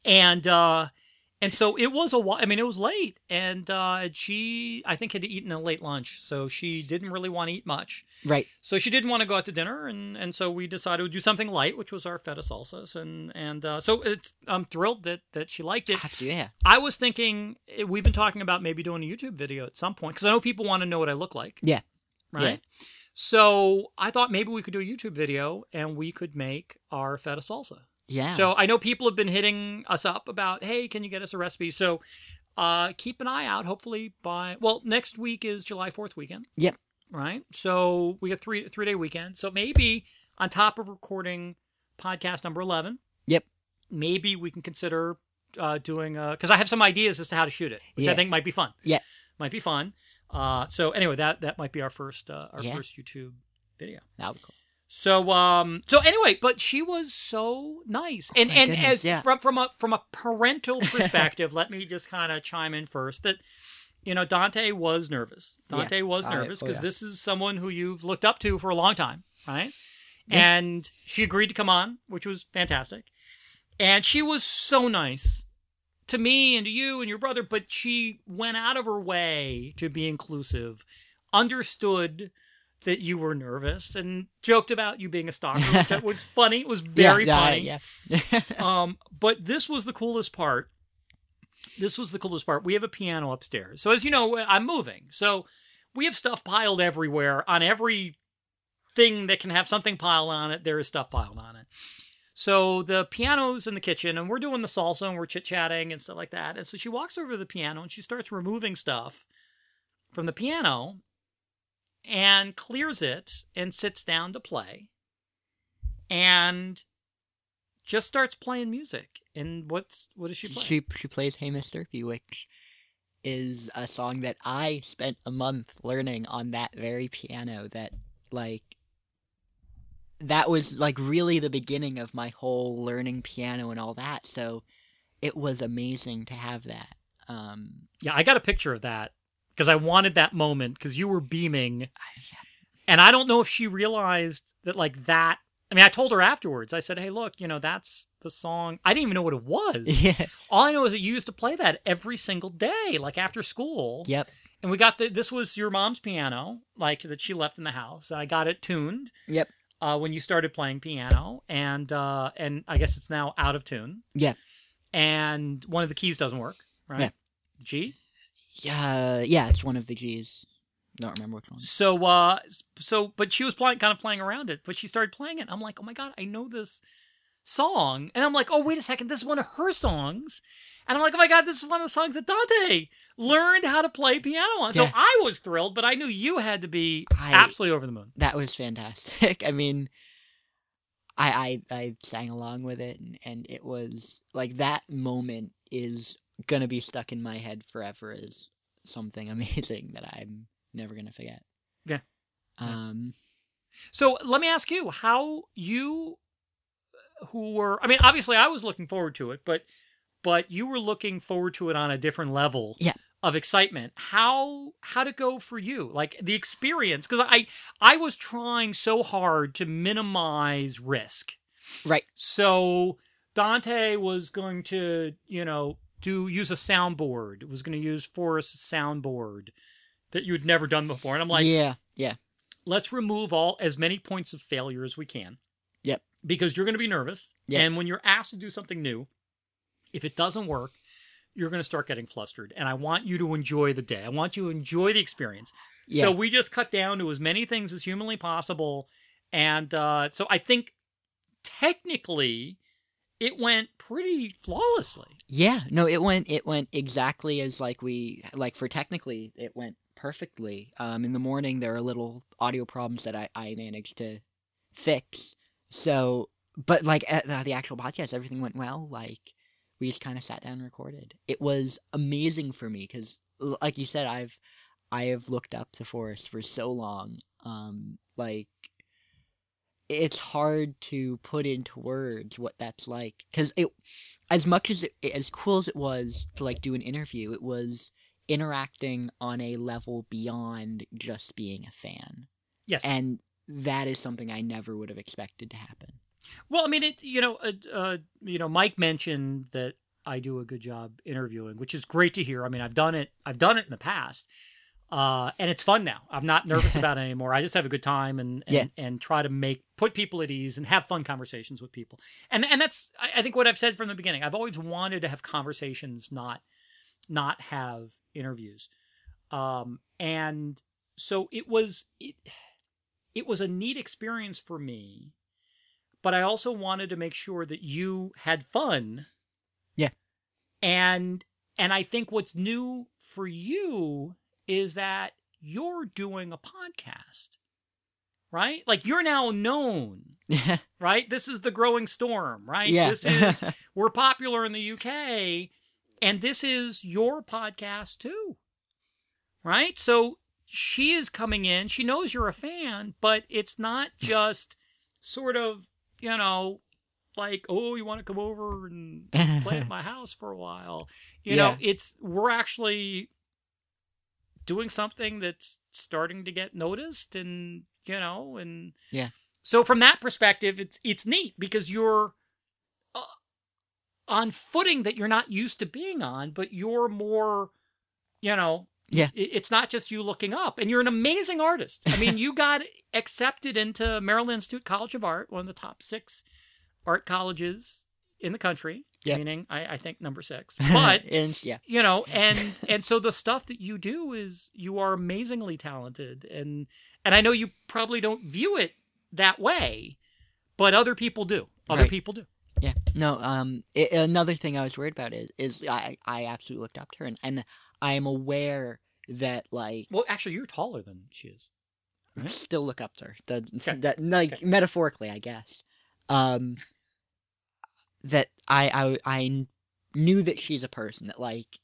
Speaker 1: and uh and so it was a while i mean it was late and uh she i think had eaten a late lunch so she didn't really want to eat much
Speaker 2: Right.
Speaker 1: so she didn't want to go out to dinner and and so we decided to do something light which was our feta salsas and and uh so it's i'm thrilled that that she liked it
Speaker 2: Absolutely. Yeah.
Speaker 1: i was thinking eh, we've been talking about maybe doing a youtube video at some point because i know people want to know what i look like
Speaker 2: Yeah.
Speaker 1: right so i thought maybe we could do a youtube video and we could make our feta salsa
Speaker 2: Yeah.
Speaker 1: so I know people have been hitting us up about, hey, can you get us a recipe? So uh, keep an eye out. Hopefully by well, next week is July Fourth weekend.
Speaker 2: Yep.
Speaker 1: Right. So we got three three day weekend. So maybe on top of recording podcast number eleven.
Speaker 2: Yep.
Speaker 1: Maybe we can consider uh, doing because I have some ideas as to how to shoot it, which I think might be fun.
Speaker 2: Yeah.
Speaker 1: Might be fun. Uh, so anyway, that that might be our first uh, our
Speaker 2: Yeah.
Speaker 1: first YouTube video.
Speaker 2: that would be cool.
Speaker 1: So um so anyway, but she was so nice. And
Speaker 2: Oh
Speaker 1: and
Speaker 2: goodness,
Speaker 1: as
Speaker 2: yeah.
Speaker 1: from from a from a parental perspective, let me just kind of chime in first that you know Dante was nervous.
Speaker 2: Yeah.
Speaker 1: Dante was
Speaker 2: I-
Speaker 1: nervous
Speaker 2: oh,
Speaker 1: because
Speaker 2: yeah.
Speaker 1: this is someone who you've looked up to for a long time, right?
Speaker 2: Yeah.
Speaker 1: And she agreed to come on, which was fantastic. And she was so nice to me and to you and your brother, but she went out of her way to be inclusive, understood that you were nervous, and joked about you being a stalker, which was funny. It was very
Speaker 2: yeah,
Speaker 1: funny.
Speaker 2: Yeah.
Speaker 1: Um, but this was the coolest part. This was the coolest part. We have a piano upstairs. So as you know, I'm moving. So we have stuff piled everywhere on every thing that can have something piled on it. There is stuff piled on it. So the piano's in the kitchen and we're doing the salsa and we're chit chatting and stuff like that. And so she walks over to the piano and she starts removing stuff from the piano and clears it and sits down to play and just starts playing music. And what's what does she play?
Speaker 2: she she plays "Hey Mister," which is a song that I spent a month learning on that very piano. That like that was like really the beginning of my whole learning piano and all that. So it was amazing to have that. Um,
Speaker 1: Yeah, I got a picture of that because I wanted that moment because you were beaming, and I don't know if she realized that like that. I mean, I told her afterwards. I said, "Hey, look, you know that's the song." I didn't even know what it was.
Speaker 2: yeah.
Speaker 1: All I know is that you used to play that every single day, like after school.
Speaker 2: Yep.
Speaker 1: And we got the. This was your mom's piano, like that she left in the house. And I got it tuned.
Speaker 2: Yep.
Speaker 1: Uh, when you started playing piano, and uh, and I guess it's now out of tune.
Speaker 2: Yeah.
Speaker 1: And one of the keys doesn't work, right?
Speaker 2: Yeah.
Speaker 1: G.
Speaker 2: Yeah. Yeah. It's one of the G's. Don't remember which one.
Speaker 1: So uh so but she was playing kind of playing around it, but she started playing it. I'm like, "Oh my god, I know this song." And I'm like, "Oh, wait a second, this is one of her songs." And I'm like, "Oh my god, this is one of the songs that Dante learned how to play piano on." So I was thrilled, but I knew you had to be
Speaker 2: I-
Speaker 1: absolutely over the moon.
Speaker 2: That was fantastic. I mean, I, I I sang along with it, and, and it was like that moment is gonna be stuck in my head forever as something amazing that I'm never gonna forget.
Speaker 1: Yeah.
Speaker 2: Um.
Speaker 1: So let me ask you how you, who were, I mean, obviously I was looking forward to it, but, but you were looking forward to it on a different level.
Speaker 2: Yeah.
Speaker 1: Of excitement. How how to go for you? Like the experience, because I I was trying so hard to minimize risk.
Speaker 2: Right.
Speaker 1: So Dante was going to, you know, do use a soundboard. Was going to use Forest's soundboard that you'd never done before, and I'm like,
Speaker 2: yeah. Yeah.
Speaker 1: let's remove all as many points of failure as we can.
Speaker 2: Yep.
Speaker 1: Because you're going to be nervous.
Speaker 2: Yeah.
Speaker 1: And when you're asked to do something new, if it doesn't work, you're going to start getting flustered. And I want you to enjoy the day. I want you to enjoy the experience.
Speaker 2: Yeah.
Speaker 1: So we just cut down to as many things as humanly possible. And uh, so I think technically it went pretty flawlessly.
Speaker 2: Yeah, no, it went it went exactly as like we like for technically it went perfectly. Um, in the morning there are little audio problems that I I managed to fix. So, but like at the, actual podcast, everything went well. Like we just kind of sat down and recorded. It was amazing for me because, like you said, I've I have looked up to Forest for so long. Um, like it's hard to put into words what that's like because it as much as it, as cool as it was to like do an interview it was interacting on a level beyond just being a fan
Speaker 1: Yes.
Speaker 2: and that is something i never would have expected to happen
Speaker 1: Well, I mean, it. You know, uh, uh, you know, Mike mentioned that I do a good job interviewing, which is great to hear. I mean, I've done it. I've done it in the past, uh, and it's fun now. I'm not nervous about it anymore. I just have a good time and and,
Speaker 2: Yeah.
Speaker 1: and try to make put people at ease and have fun conversations with people. And and that's I, think what I've said from the beginning. I've always wanted to have conversations, not not have interviews. Um, and so it was it, it was a neat experience for me but I also wanted to make sure that you had fun.
Speaker 2: Yeah.
Speaker 1: And and I think what's new for you is that you're doing a podcast. Right? Like you're now known,
Speaker 2: yeah
Speaker 1: right? This is the growing storm, right?
Speaker 2: yeah
Speaker 1: This is we're popular in the UK and this is your podcast too. Right? So she is coming in, she knows you're a fan, but it's not just sort of, you know, like, oh, you want to come over and play at my house for a while. You know, it's we're actually doing something that's starting to get noticed and, you know, and
Speaker 2: Yeah.
Speaker 1: So from that perspective, it's it's neat because you're uh, on footing that you're not used to being on, but you're more, you know,
Speaker 2: Yeah.
Speaker 1: i- It's not just you looking up, and you're an amazing artist. I mean, you got accepted into Maryland Institute College of Art, one of the top six art colleges in the country.
Speaker 2: Yeah.
Speaker 1: Meaning, I, I think number six. But
Speaker 2: and yeah
Speaker 1: you know and and so the stuff that you do is you are amazingly talented and and i know you probably don't view it that way but other people do other
Speaker 2: Right.
Speaker 1: people do
Speaker 2: Yeah. No. Um. i another thing I was worried about is is I I absolutely looked up to her and, and I am aware that like
Speaker 1: well actually you're taller than she is Right.
Speaker 2: still look up to her. The,
Speaker 1: Okay.
Speaker 2: That like
Speaker 1: Okay.
Speaker 2: metaphorically, I guess. Um. That I I I knew that she's a person that like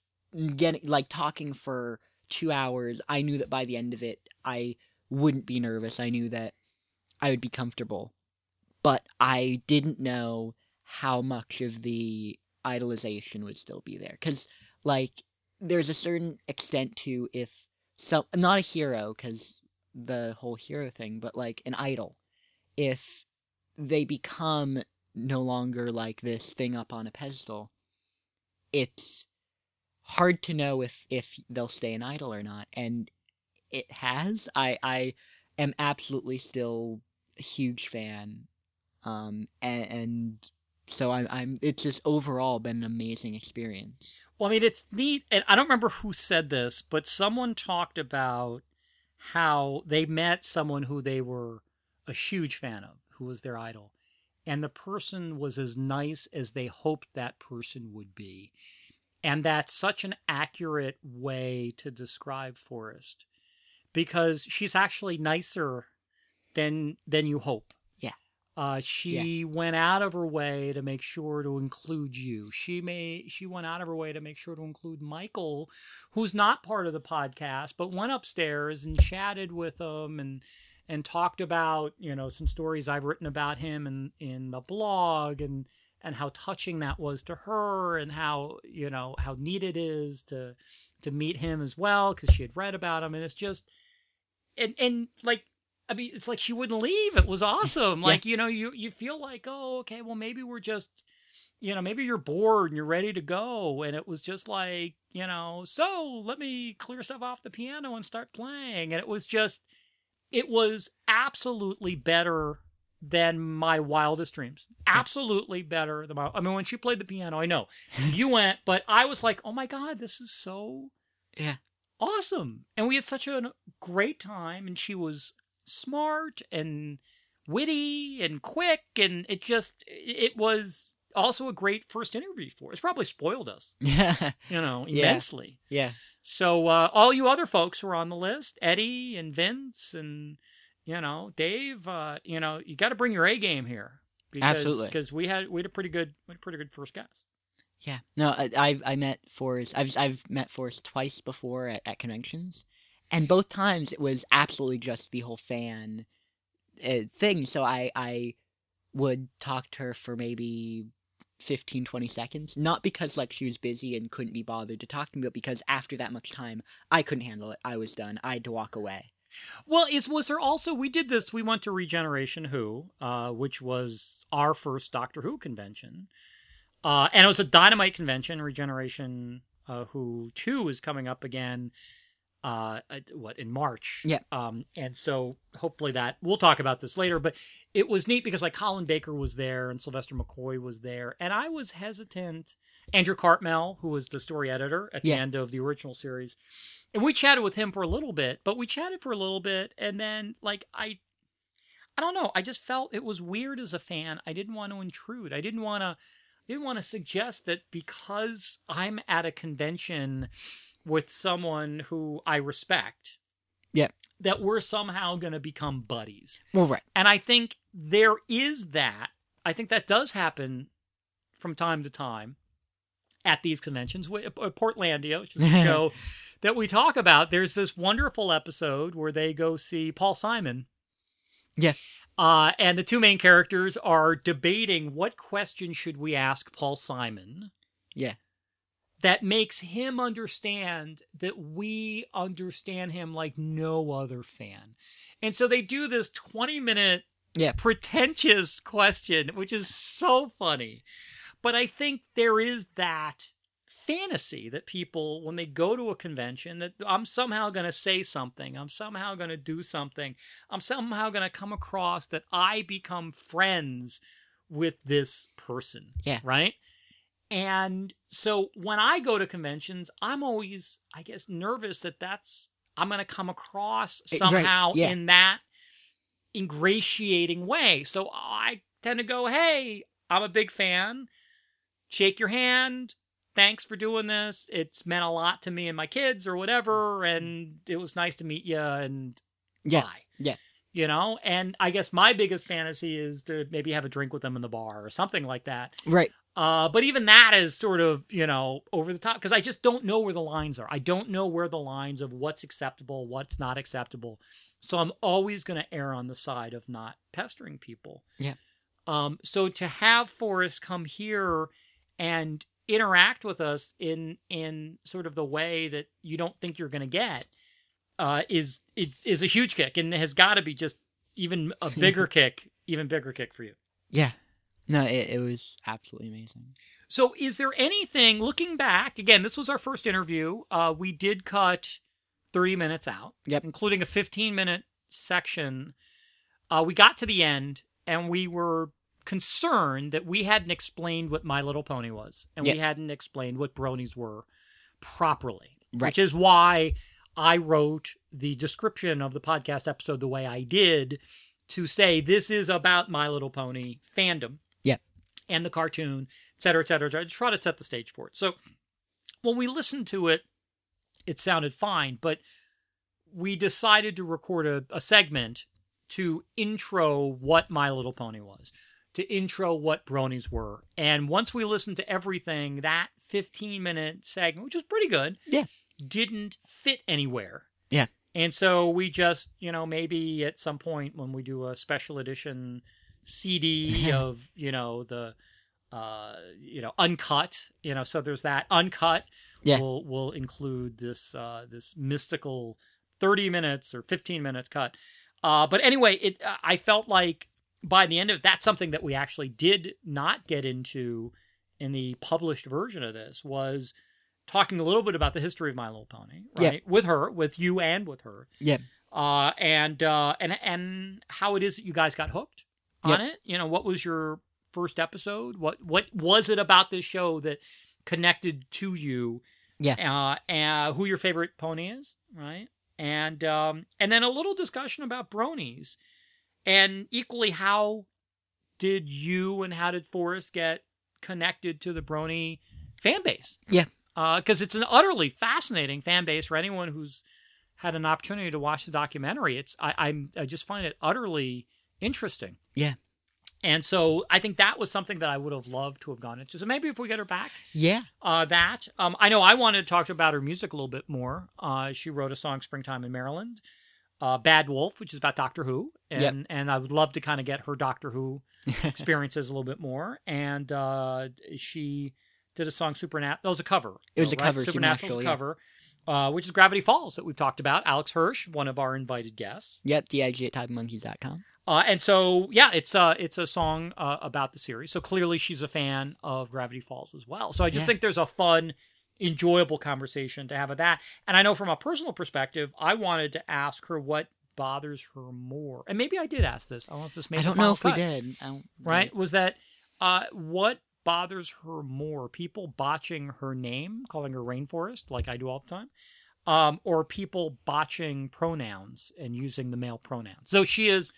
Speaker 2: getting like talking for two hours. I knew that by the end of it, I wouldn't be nervous. I knew that I would be comfortable, but I didn't know how much of the idolization would still be there. Because like there's a certain extent to if some not a hero because the whole hero thing, but like an idol. If they become no longer like this thing up on a pedestal, it's hard to know if if they'll stay an idol or not. And it has. I I am absolutely still a huge fan. Um and, and so I'm I'm it's just overall been an amazing experience.
Speaker 1: well i mean it's neat and i don't remember who said this but someone talked about how they met someone who they were a huge fan of who was their idol and the person was as nice as they hoped that person would be and that's such an accurate way to describe Forest because she's actually nicer than than you hope.
Speaker 2: Yeah.
Speaker 1: Uh, she went out of her way to make sure to include you. She may she went out of her way to make sure to include Michael, who's not part of the podcast, but went upstairs and chatted with him and and talked about you know some stories I've written about him in in the blog and and how touching that was to her and how you know how neat it is to to meet him as well because she had read about him and it's just and and like I mean, it's like she wouldn't leave. It was awesome. Like, you know, you you feel like, oh, okay, well, maybe we're just, you know, maybe you're bored and you're ready to go. And it was just like, you know, so let me clear stuff off the piano and start playing. And it was just, it was absolutely better than my wildest dreams. Absolutely better than my. I mean, when she played the piano, I know you went, but I was like, oh my god, this is so
Speaker 2: Yeah.
Speaker 1: awesome. And we had such a great time, and she was smart and witty and quick, and it just it was also a great first interview for us. Probably spoiled us,
Speaker 2: Yeah.
Speaker 1: you know, immensely.
Speaker 2: yeah.
Speaker 1: So uh, all you other folks who are on the list, Eddie and Vince and you know Dave, uh, you know you got to bring your A game here. Because,
Speaker 2: Absolutely.
Speaker 1: because we had we had a pretty good we had a pretty good first guess.
Speaker 2: Yeah. No, I I, I met Forest. I've I've met Forest twice before at, at conventions, and both times it was absolutely just the whole fan uh, thing. So I I would talk to her for maybe 15 20 seconds not because like she was busy and couldn't be bothered to talk to me but because after that much time i couldn't handle it i was done i had to walk away
Speaker 1: Well, is was there also we did this? We went to Regeneration Who, uh, which was our first Doctor Who convention, uh, and it was a dynamite convention. Regeneration uh, Who Two is coming up again. Uh, what in March?
Speaker 2: Yeah.
Speaker 1: Um, and so hopefully that we'll talk about this later. But it was neat because like Colin Baker was there and Sylvester McCoy was there, and I was hesitant. Andrew Cartmel, who was the story editor at the end of the original series, and we chatted with him for a little bit but we chatted for a little bit and then like i i don't know i just felt it was weird as a fan i didn't want to intrude i didn't want to I didn't want to suggest that because i'm at a convention with someone who i respect
Speaker 2: Yeah.
Speaker 1: that we're somehow going to become buddies
Speaker 2: well right
Speaker 1: and I think there is that. I think that does happen from time to time at these conventions. Uh, Portlandia, which is a show that we talk about, there's this wonderful episode where they go see Paul Simon.
Speaker 2: Yeah.
Speaker 1: Uh, and the two main characters are debating what question should we ask Paul Simon
Speaker 2: yeah
Speaker 1: that makes him understand that we understand him like no other fan. And so they do this 20 minute
Speaker 2: Yeah.
Speaker 1: pretentious question, which is so funny. But I think there is that fantasy that people, when they go to a convention, that I'm somehow going to say something, I'm somehow going to do something, I'm somehow going to come across that I become friends with this person.
Speaker 2: Yeah.
Speaker 1: Right? And so when I go to conventions, I'm always, I guess, nervous that that's, I'm going to come across
Speaker 2: Eh, right,
Speaker 1: somehow
Speaker 2: yeah.
Speaker 1: in that ingratiating way. So I tend to go, hey, I'm a big fan. Shake your hand. Thanks for doing this. It's meant a lot to me and my kids or whatever. And it was nice to meet you. And
Speaker 2: Yeah,
Speaker 1: bye.
Speaker 2: yeah.
Speaker 1: You know, and I guess my biggest fantasy is to maybe have a drink with them in the bar or something like that.
Speaker 2: right
Speaker 1: Uh, but even that is sort of, you know, over the top because I just don't know where the lines are. I don't know where the lines of what's acceptable, what's not acceptable. So I'm always going to err on the side of not pestering people.
Speaker 2: Yeah.
Speaker 1: Um, so to have Forest come here and interact with us in in sort of the way that you don't think you're going to get uh, is is is a huge kick and has got to be just even a bigger kick, even bigger kick for you.
Speaker 2: yeah no it, it was absolutely amazing
Speaker 1: So, is there anything looking back? Again, this was our first interview. Uh, we did cut 30 minutes out,
Speaker 2: Yep.
Speaker 1: including a 15 minute section. Uh, we got to the end and we were concerned that we hadn't explained what My Little Pony was and we hadn't explained what bronies were properly,
Speaker 2: Right.
Speaker 1: which is why I wrote the description of the podcast episode the way I did to say this is about My Little Pony fandom
Speaker 2: Yep.
Speaker 1: And the cartoon, et cetera, et cetera, et cetera, to try to set the stage for it. So when we listened to it, it sounded fine, but we decided to record a, a segment to intro what My Little Pony was, to intro what bronies were. And once we listened to everything, that 15 minute segment, which was pretty good,
Speaker 2: Yeah.
Speaker 1: didn't fit anywhere.
Speaker 2: Yeah.
Speaker 1: And so we just, you know, maybe at some point when we do a special edition CD of, you know, the uh you know uncut you know so there's that uncut
Speaker 2: Yeah.
Speaker 1: will will include this uh this mystical 30 minutes or 15 minutes cut uh but anyway it i felt like by the end of it that's something that we actually did not get into in the published version of this was talking a little bit about the history of my little pony
Speaker 2: Yeah.
Speaker 1: right with her with you and with her
Speaker 2: Yeah.
Speaker 1: uh and uh and and how it is that you guys got hooked on it you know what was your first episode what what was it about this show that connected to you
Speaker 2: Yeah.
Speaker 1: uh and who your favorite pony is right and um and then a little discussion about bronies and equally how did you and how did Forest get connected to the brony fan base
Speaker 2: Yeah.
Speaker 1: because it's an utterly fascinating fan base for anyone who's had an opportunity to watch the documentary. It's I, I'm I just find it utterly interesting.
Speaker 2: Yeah.
Speaker 1: And so I think that was something that I would have loved to have gone into. So maybe if we get her back,
Speaker 2: Yeah.
Speaker 1: uh, that um, I know I wanted to talk to about her music a little bit more. Uh, she wrote a song "Springtime in Maryland," uh, "Bad Wolf," which is about Doctor Who, and
Speaker 2: Yep.
Speaker 1: and I would love to kind of get her Doctor Who experiences a little bit more. And uh, she did a song "Supernatural." That was a cover.
Speaker 2: It was
Speaker 1: though,
Speaker 2: a cover,
Speaker 1: Supernatural's
Speaker 2: Supernatural, yeah.
Speaker 1: cover, uh, which is Gravity Falls that we've talked about. Alex Hirsch, one of our invited guests.
Speaker 2: Yep. dig at typemonkeys.com.
Speaker 1: Uh, and so, yeah, it's uh, it's a song uh, about the series. So clearly, she's a fan of Gravity Falls as well. So I just
Speaker 2: Yeah.
Speaker 1: think there's a fun, enjoyable conversation to have with that. And I know from a personal perspective, I wanted to ask her what bothers her more. And maybe I did ask this. I don't know if this made
Speaker 2: I don't know if we did. I don't,
Speaker 1: Right? Was that uh, what bothers her more? People botching her name, calling her Rainforest, like I do all the time. Um, or people botching pronouns and using the male pronouns. So she is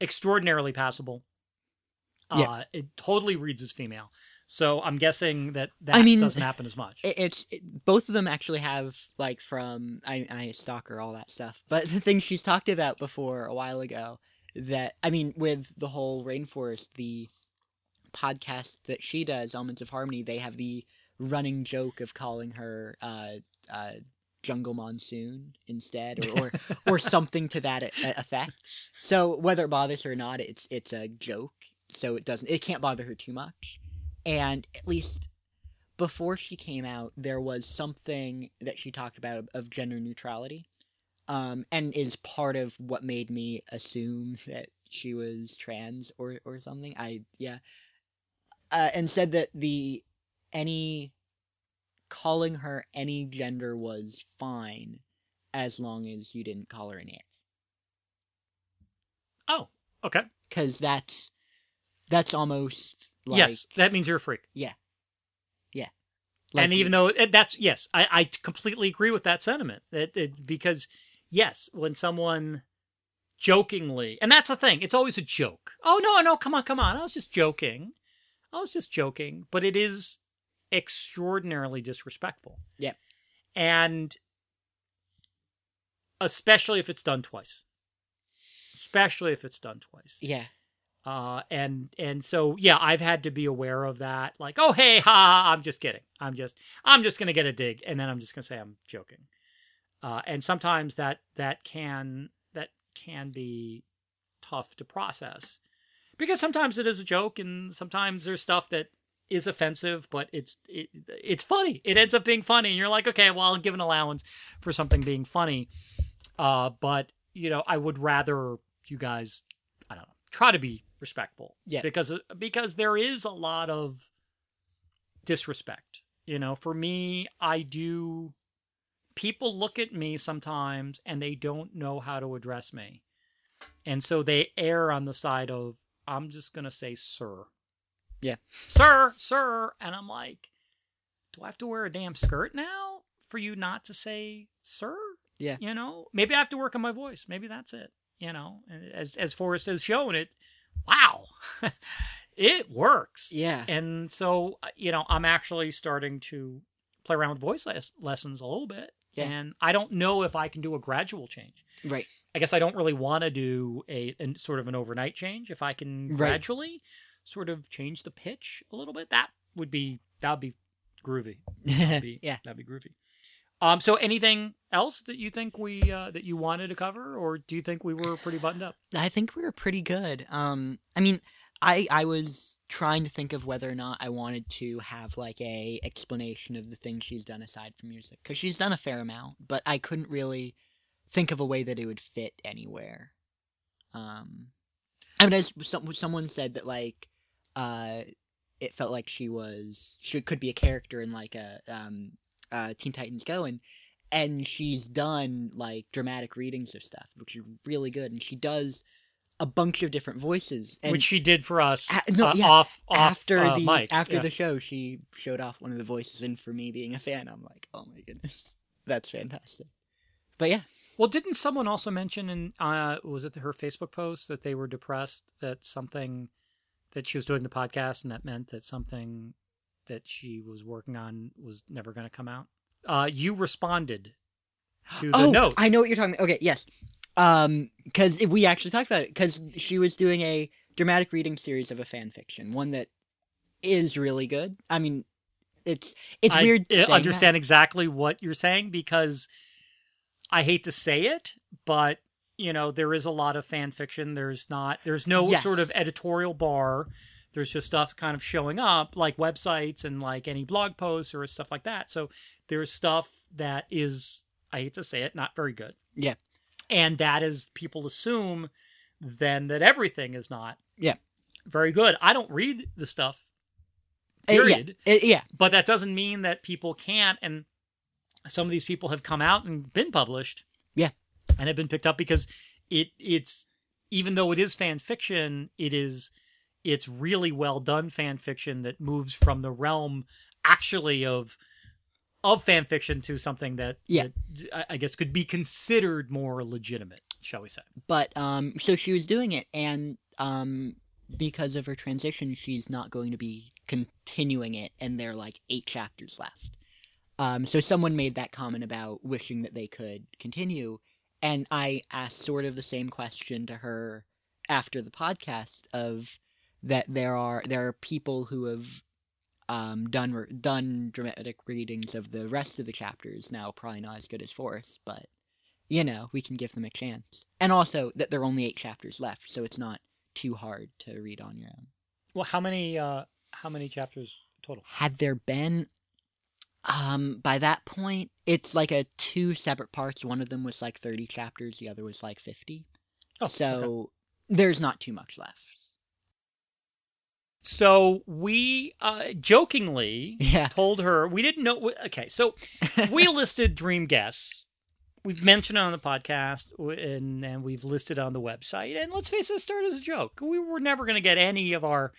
Speaker 1: extraordinarily passable. Uh,
Speaker 2: Yeah.
Speaker 1: It totally reads as female. So I'm guessing that that
Speaker 2: I mean,
Speaker 1: doesn't happen as much.
Speaker 2: It's it, both of them actually have like from I I stalk her all that stuff. But the thing she's talked about before a while ago that I mean with the whole rainforest the podcast that she does Elements of Harmony they have the running joke of calling her uh uh jungle monsoon instead or or, or something to that effect. So whether it bothers her or not it's it's a joke so it doesn't it can't bother her too much. And at least before she came out, there was something that she talked about of, of gender neutrality, um, and is part of what made me assume that she was trans or or something. I yeah, uh, and said that the any calling her any gender was fine as long as you didn't call her an it,
Speaker 1: oh, okay.
Speaker 2: because that's that's almost like,
Speaker 1: yes, that means you're a freak. Yeah, yeah.
Speaker 2: Like
Speaker 1: and even though it- that's yes, I, I completely agree with that sentiment. That it, because yes, when someone jokingly, and that's the thing, it's always a joke. Oh no, no, come on, come on, I was just joking. I was just joking, but it is extraordinarily disrespectful.
Speaker 2: Yeah.
Speaker 1: and especially if it's done twice. Especially if it's done twice
Speaker 2: yeah
Speaker 1: uh and and so yeah i've had to be aware of that like oh hey ha, ha i'm just kidding i'm just i'm just gonna get a dig and then i'm just gonna say i'm joking uh and sometimes that that can that can be tough to process because sometimes it is a joke and sometimes there's stuff that is offensive but it's it, it's funny. It ends up being funny and you're like okay well i'll give an allowance for something being funny. Uh but you know i would rather you guys i don't know try to be respectful.
Speaker 2: Yeah.
Speaker 1: because because there is a lot of disrespect. You know for me i do people look at me sometimes and they don't know how to address me. And so they err on the side of i'm just going to say sir
Speaker 2: Yeah.
Speaker 1: sir sir and i'm like do i have to wear a damn skirt now for you not to say sir
Speaker 2: Yeah.
Speaker 1: you know maybe i have to work on my voice maybe that's it you know as as forest has shown it wow it works
Speaker 2: yeah
Speaker 1: and so uh, you know i'm actually starting to play around with voice les- lessons a little bit
Speaker 2: Yeah.
Speaker 1: and i don't know if i can do a gradual change
Speaker 2: right
Speaker 1: I guess I don't really want to do a, a sort of an overnight change. If I can
Speaker 2: Right.
Speaker 1: gradually sort of change the pitch a little bit, that would be that would be groovy. That'd be,
Speaker 2: yeah.
Speaker 1: that'd be groovy. Um, so anything else that you think we uh, that you wanted to cover, or do you think we were pretty buttoned up?
Speaker 2: I think we were pretty good. Um, I mean, I I was trying to think of whether or not I wanted to have like a explanation of the things she's done aside from music because she's done a fair amount, but I couldn't really think of a way that it would fit anywhere. Um, I mean, as some, someone said that like, uh, it felt like she was she could be a character in like a um uh Teen Titans Go and and she's done like dramatic readings of stuff which are really good and she does a bunch of different voices and
Speaker 1: Which she did for us
Speaker 2: A- no,
Speaker 1: uh,
Speaker 2: yeah,
Speaker 1: off off
Speaker 2: after
Speaker 1: uh,
Speaker 2: the
Speaker 1: mic.
Speaker 2: after
Speaker 1: Yeah.
Speaker 2: the show she showed off one of the voices and for me being a fan I'm like oh my goodness that's fantastic but yeah
Speaker 1: Well, didn't someone also mention in uh was it her Facebook post that they were depressed that something that she was doing the podcast and that meant that something that she was working on was never going to come out? Uh you responded to the
Speaker 2: oh
Speaker 1: note.
Speaker 2: I know what you're talking about okay yes um because we actually talked about it because she was doing a dramatic reading series of a fan fiction one that is really good I mean it's it's
Speaker 1: I,
Speaker 2: weird
Speaker 1: I
Speaker 2: saying that.
Speaker 1: understand exactly what you're saying because I hate to say it, but you know there is a lot of fan fiction. There's not. There's no
Speaker 2: Yes.
Speaker 1: sort of editorial bar. There's just stuff kind of showing up, like websites and like any blog posts or stuff like that. So there's stuff that is, I hate to say it, not very good.
Speaker 2: Yeah.
Speaker 1: And that is people assume then that everything is not.
Speaker 2: Yeah.
Speaker 1: Very good. I don't read the stuff.
Speaker 2: Uh, yeah,
Speaker 1: Period
Speaker 2: uh, yeah
Speaker 1: but that doesn't mean that people can't and some of these people have come out and been published
Speaker 2: Yeah.
Speaker 1: And have been picked up because it it's even though it is fan fiction it is it's really well done fan fiction that moves from the realm actually of of fan fiction to something that,
Speaker 2: Yeah.
Speaker 1: that I- I guess could be considered more legitimate shall we say.
Speaker 2: But um so she was doing it and um because of her transition she's not going to be continuing it and there are like eight chapters left. Um so someone made that comment about wishing that they could continue and i asked sort of the same question to her after the podcast of that there are there are people who have um done done dramatic readings of the rest of the chapters now probably not as good as Forest but you know, we can give them a chance. And also that there are only eight chapters left, so it's not too hard to read on your own.
Speaker 1: well how many uh how many chapters total
Speaker 2: Had there been um by that point, it's like a two separate parts. One of them was like 30 chapters, the other was like 50.
Speaker 1: oh,
Speaker 2: so
Speaker 1: okay.
Speaker 2: there's not too much left.
Speaker 1: So we uh, jokingly
Speaker 2: Yeah.
Speaker 1: told her we didn't know. Okay, so we listed dream guests. We've mentioned it on the podcast, and, and we've listed on the website. And let's face it, it started as a joke. We were never going to get any of our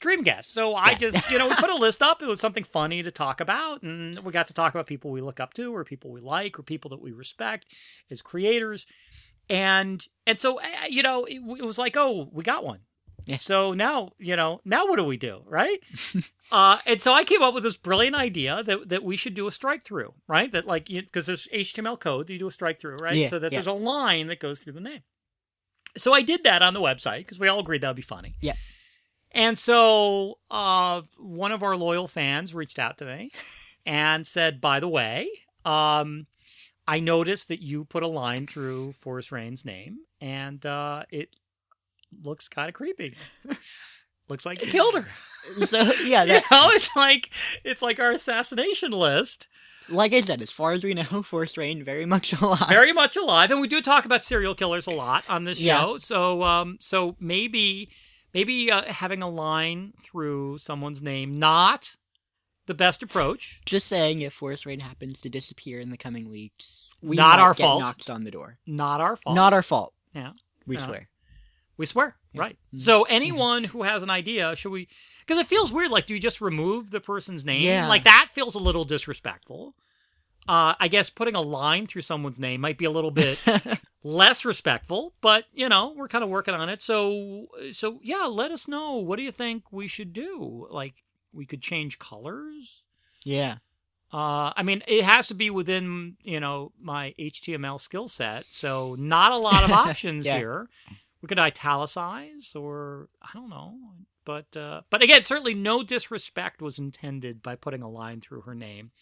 Speaker 1: dream guests. So I
Speaker 2: Yeah.
Speaker 1: just, you know, we put a list up. It was something funny to talk about, and we got to talk about people we look up to, or people we like, or people that we respect as creators. And and so uh, you know, it, it was like, oh, we got one.
Speaker 2: Yeah.
Speaker 1: So now, you know, now what do we do, right? uh, and so I came up with this brilliant idea that, that we should do a strike through, right? That like because there's HTML code, that you do a strike through, right?
Speaker 2: Yeah,
Speaker 1: so that
Speaker 2: yeah.
Speaker 1: there's a line that goes through the name. So I did that on the website because we all agreed that would be funny.
Speaker 2: Yeah.
Speaker 1: And so uh, one of our loyal fans reached out to me and said, "By the way, um, I noticed that you put a line through Forest Rain's name, and uh, it looks kind of creepy. looks like you killed her.
Speaker 2: So yeah,
Speaker 1: you know, it's like it's like our assassination list,
Speaker 2: like I said, as far as we know, Forest Rain very much alive.
Speaker 1: very much alive, and we do talk about serial killers a lot on this
Speaker 2: Yeah.
Speaker 1: show. So, um, so maybe maybe uh, having a line through someone's name not the best approach.
Speaker 2: Just saying, if Forest Rain happens to disappear in the coming weeks, we
Speaker 1: Not our
Speaker 2: get
Speaker 1: fault.
Speaker 2: Knocks on the door.
Speaker 1: Not our fault.
Speaker 2: Not our fault.
Speaker 1: Yeah.
Speaker 2: We
Speaker 1: No.
Speaker 2: swear.
Speaker 1: We swear,
Speaker 2: Yeah.
Speaker 1: right?
Speaker 2: Mhm.
Speaker 1: So anyone who has an idea, should we? Because it feels weird. Like, do you just remove the person's name?
Speaker 2: Yeah.
Speaker 1: Like that feels a little disrespectful. Uh, I guess putting a line through someone's name might be a little bit less respectful, but you know we're kind of working on it. So, so yeah, let us know. What do you think we should do? Like, we could change colors.
Speaker 2: yeah.
Speaker 1: Uh, I mean, it has to be within you know my HTML skill set, so not a lot of options
Speaker 2: Yeah.
Speaker 1: here. We could italicize, or I don't know, but uh, but again, certainly no disrespect was intended by putting a line through her name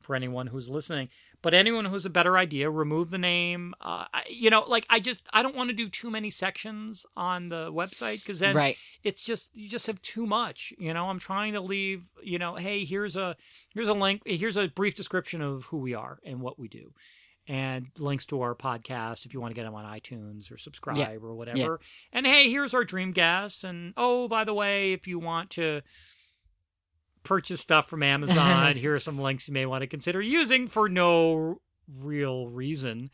Speaker 1: for anyone who's listening. But anyone who has a better idea, remove the name. Uh, I, you know, like I just I don't want to do too many sections on the website because then
Speaker 2: right.
Speaker 1: it's just you just have too much you know i'm trying to leave you know hey here's a here's a link here's a brief description of who we are and what we do and links to our podcast if you want to get them on itunes or subscribe or whatever and hey here's our dream guests and oh by the way if you want to purchase stuff from amazon here are some links you may want to consider using for no real reason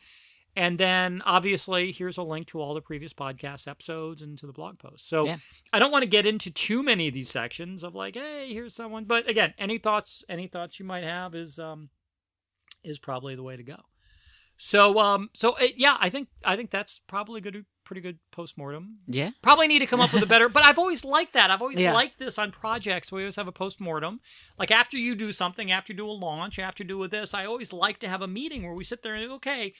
Speaker 1: and then obviously here's a link to all the previous podcast episodes and to the blog post so
Speaker 2: Yeah.
Speaker 1: I don't want to get into too many of these sections of like, hey, here's someone. But again, any thoughts, any thoughts you might have is um is probably the way to go. So um so uh, yeah, I think I think that's probably good, pretty good postmortem.
Speaker 2: Yeah.
Speaker 1: Probably need to come up with a better, but I've always liked that. I've always
Speaker 2: Yeah.
Speaker 1: liked this on projects. We always have a postmortem. Like after you do something, after you do a launch, after you do with this, I always like to have a meeting where we sit there and okay,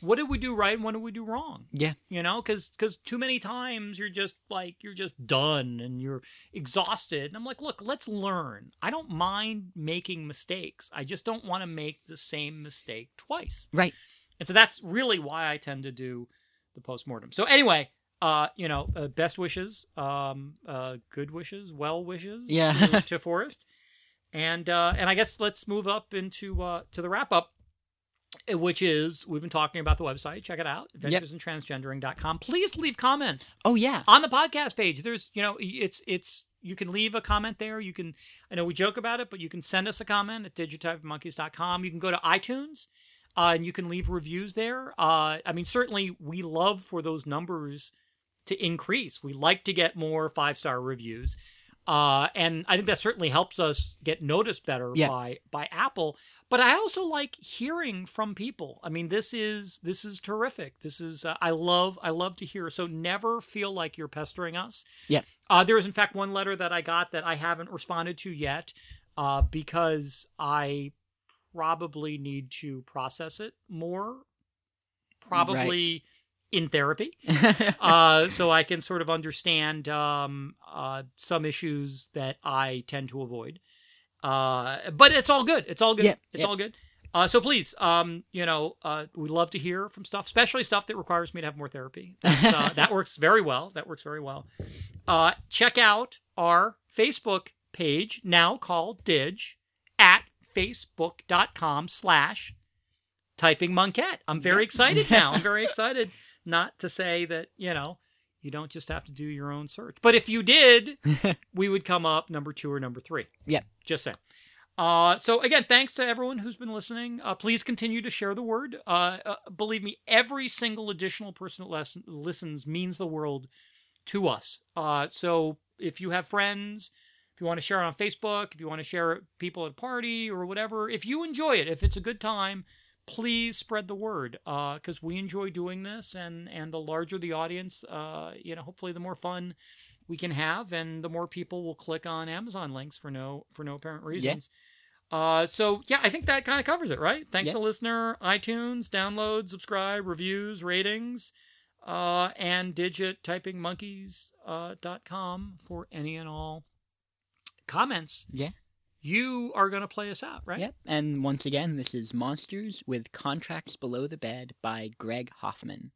Speaker 1: what did we do right and what did we do wrong?
Speaker 2: Yeah.
Speaker 1: you know because because too many times you're just like you're just done and you're exhausted and i'm like look let's learn i don't mind making mistakes i just don't want to make the same mistake twice
Speaker 2: Right.
Speaker 1: and so that's really why i tend to do the postmortem. So anyway uh you know uh, best wishes um uh good wishes well wishes
Speaker 2: Yeah.
Speaker 1: to, to forest. And uh and i guess let's move up into uh to the wrap up uh, which is we've been talking about the website. Check it out adventuresintransgendering.com please leave comments
Speaker 2: Oh yeah.
Speaker 1: on the podcast page. There's you know it's it's you can leave a comment there. You can i know we joke about it but you can send us a comment at digitypemonkeys.com you can go to itunes uh, and you can leave reviews there uh, i mean certainly we love for those numbers to increase we like to get more five star reviews uh, and I think that certainly helps us get noticed better
Speaker 2: Yeah.
Speaker 1: by by Apple. But I also like hearing from people. I mean, this is this is terrific. This is uh, I love I love to hear. So never feel like you're pestering us.
Speaker 2: Yeah.
Speaker 1: Uh, there is in fact one letter that I got that I haven't responded to yet, uh, because I probably need to process it more. Probably in therapy uh, so I can sort of understand um, uh, some issues that I tend to avoid. Uh, but it's all good. It's all good. It's all good. Uh, so please, um, you know, uh, we love to hear from stuff, especially stuff that requires me to have more therapy. Uh, that works very well. That works very well. Uh, check out our Facebook page now called Dig facebook.com slash typing monkette. I'm very excited now. I'm very excited not to say that, you know, you don't just have to do your own search. But if you did, we would come up number two or number three.
Speaker 2: Yeah.
Speaker 1: Just saying. Uh, so again, thanks to everyone who's been listening. Uh, please continue to share the word. Uh, uh, believe me, every single additional person that les- listens means the world to us. Uh, so if you have friends, if you want to share it on Facebook, if you want to share it people at a party or whatever, if you enjoy it, if it's a good time, please spread the word because we enjoy doing this, and and the larger the audience, uh, you know, hopefully the more fun we can have, and the more people will click on Amazon links for no for no apparent reasons. Yeah. Uh, so yeah, I think that kind of covers it, right? Thank the listener, iTunes, download, subscribe, reviews, ratings, uh, and digit typing monkeys uh, dot com for any and all comments.
Speaker 2: Yeah.
Speaker 1: You are going to play us out, right?
Speaker 2: Yep. And once again, this is Monsters with Contracts Below the Bed by Greg Hoffman.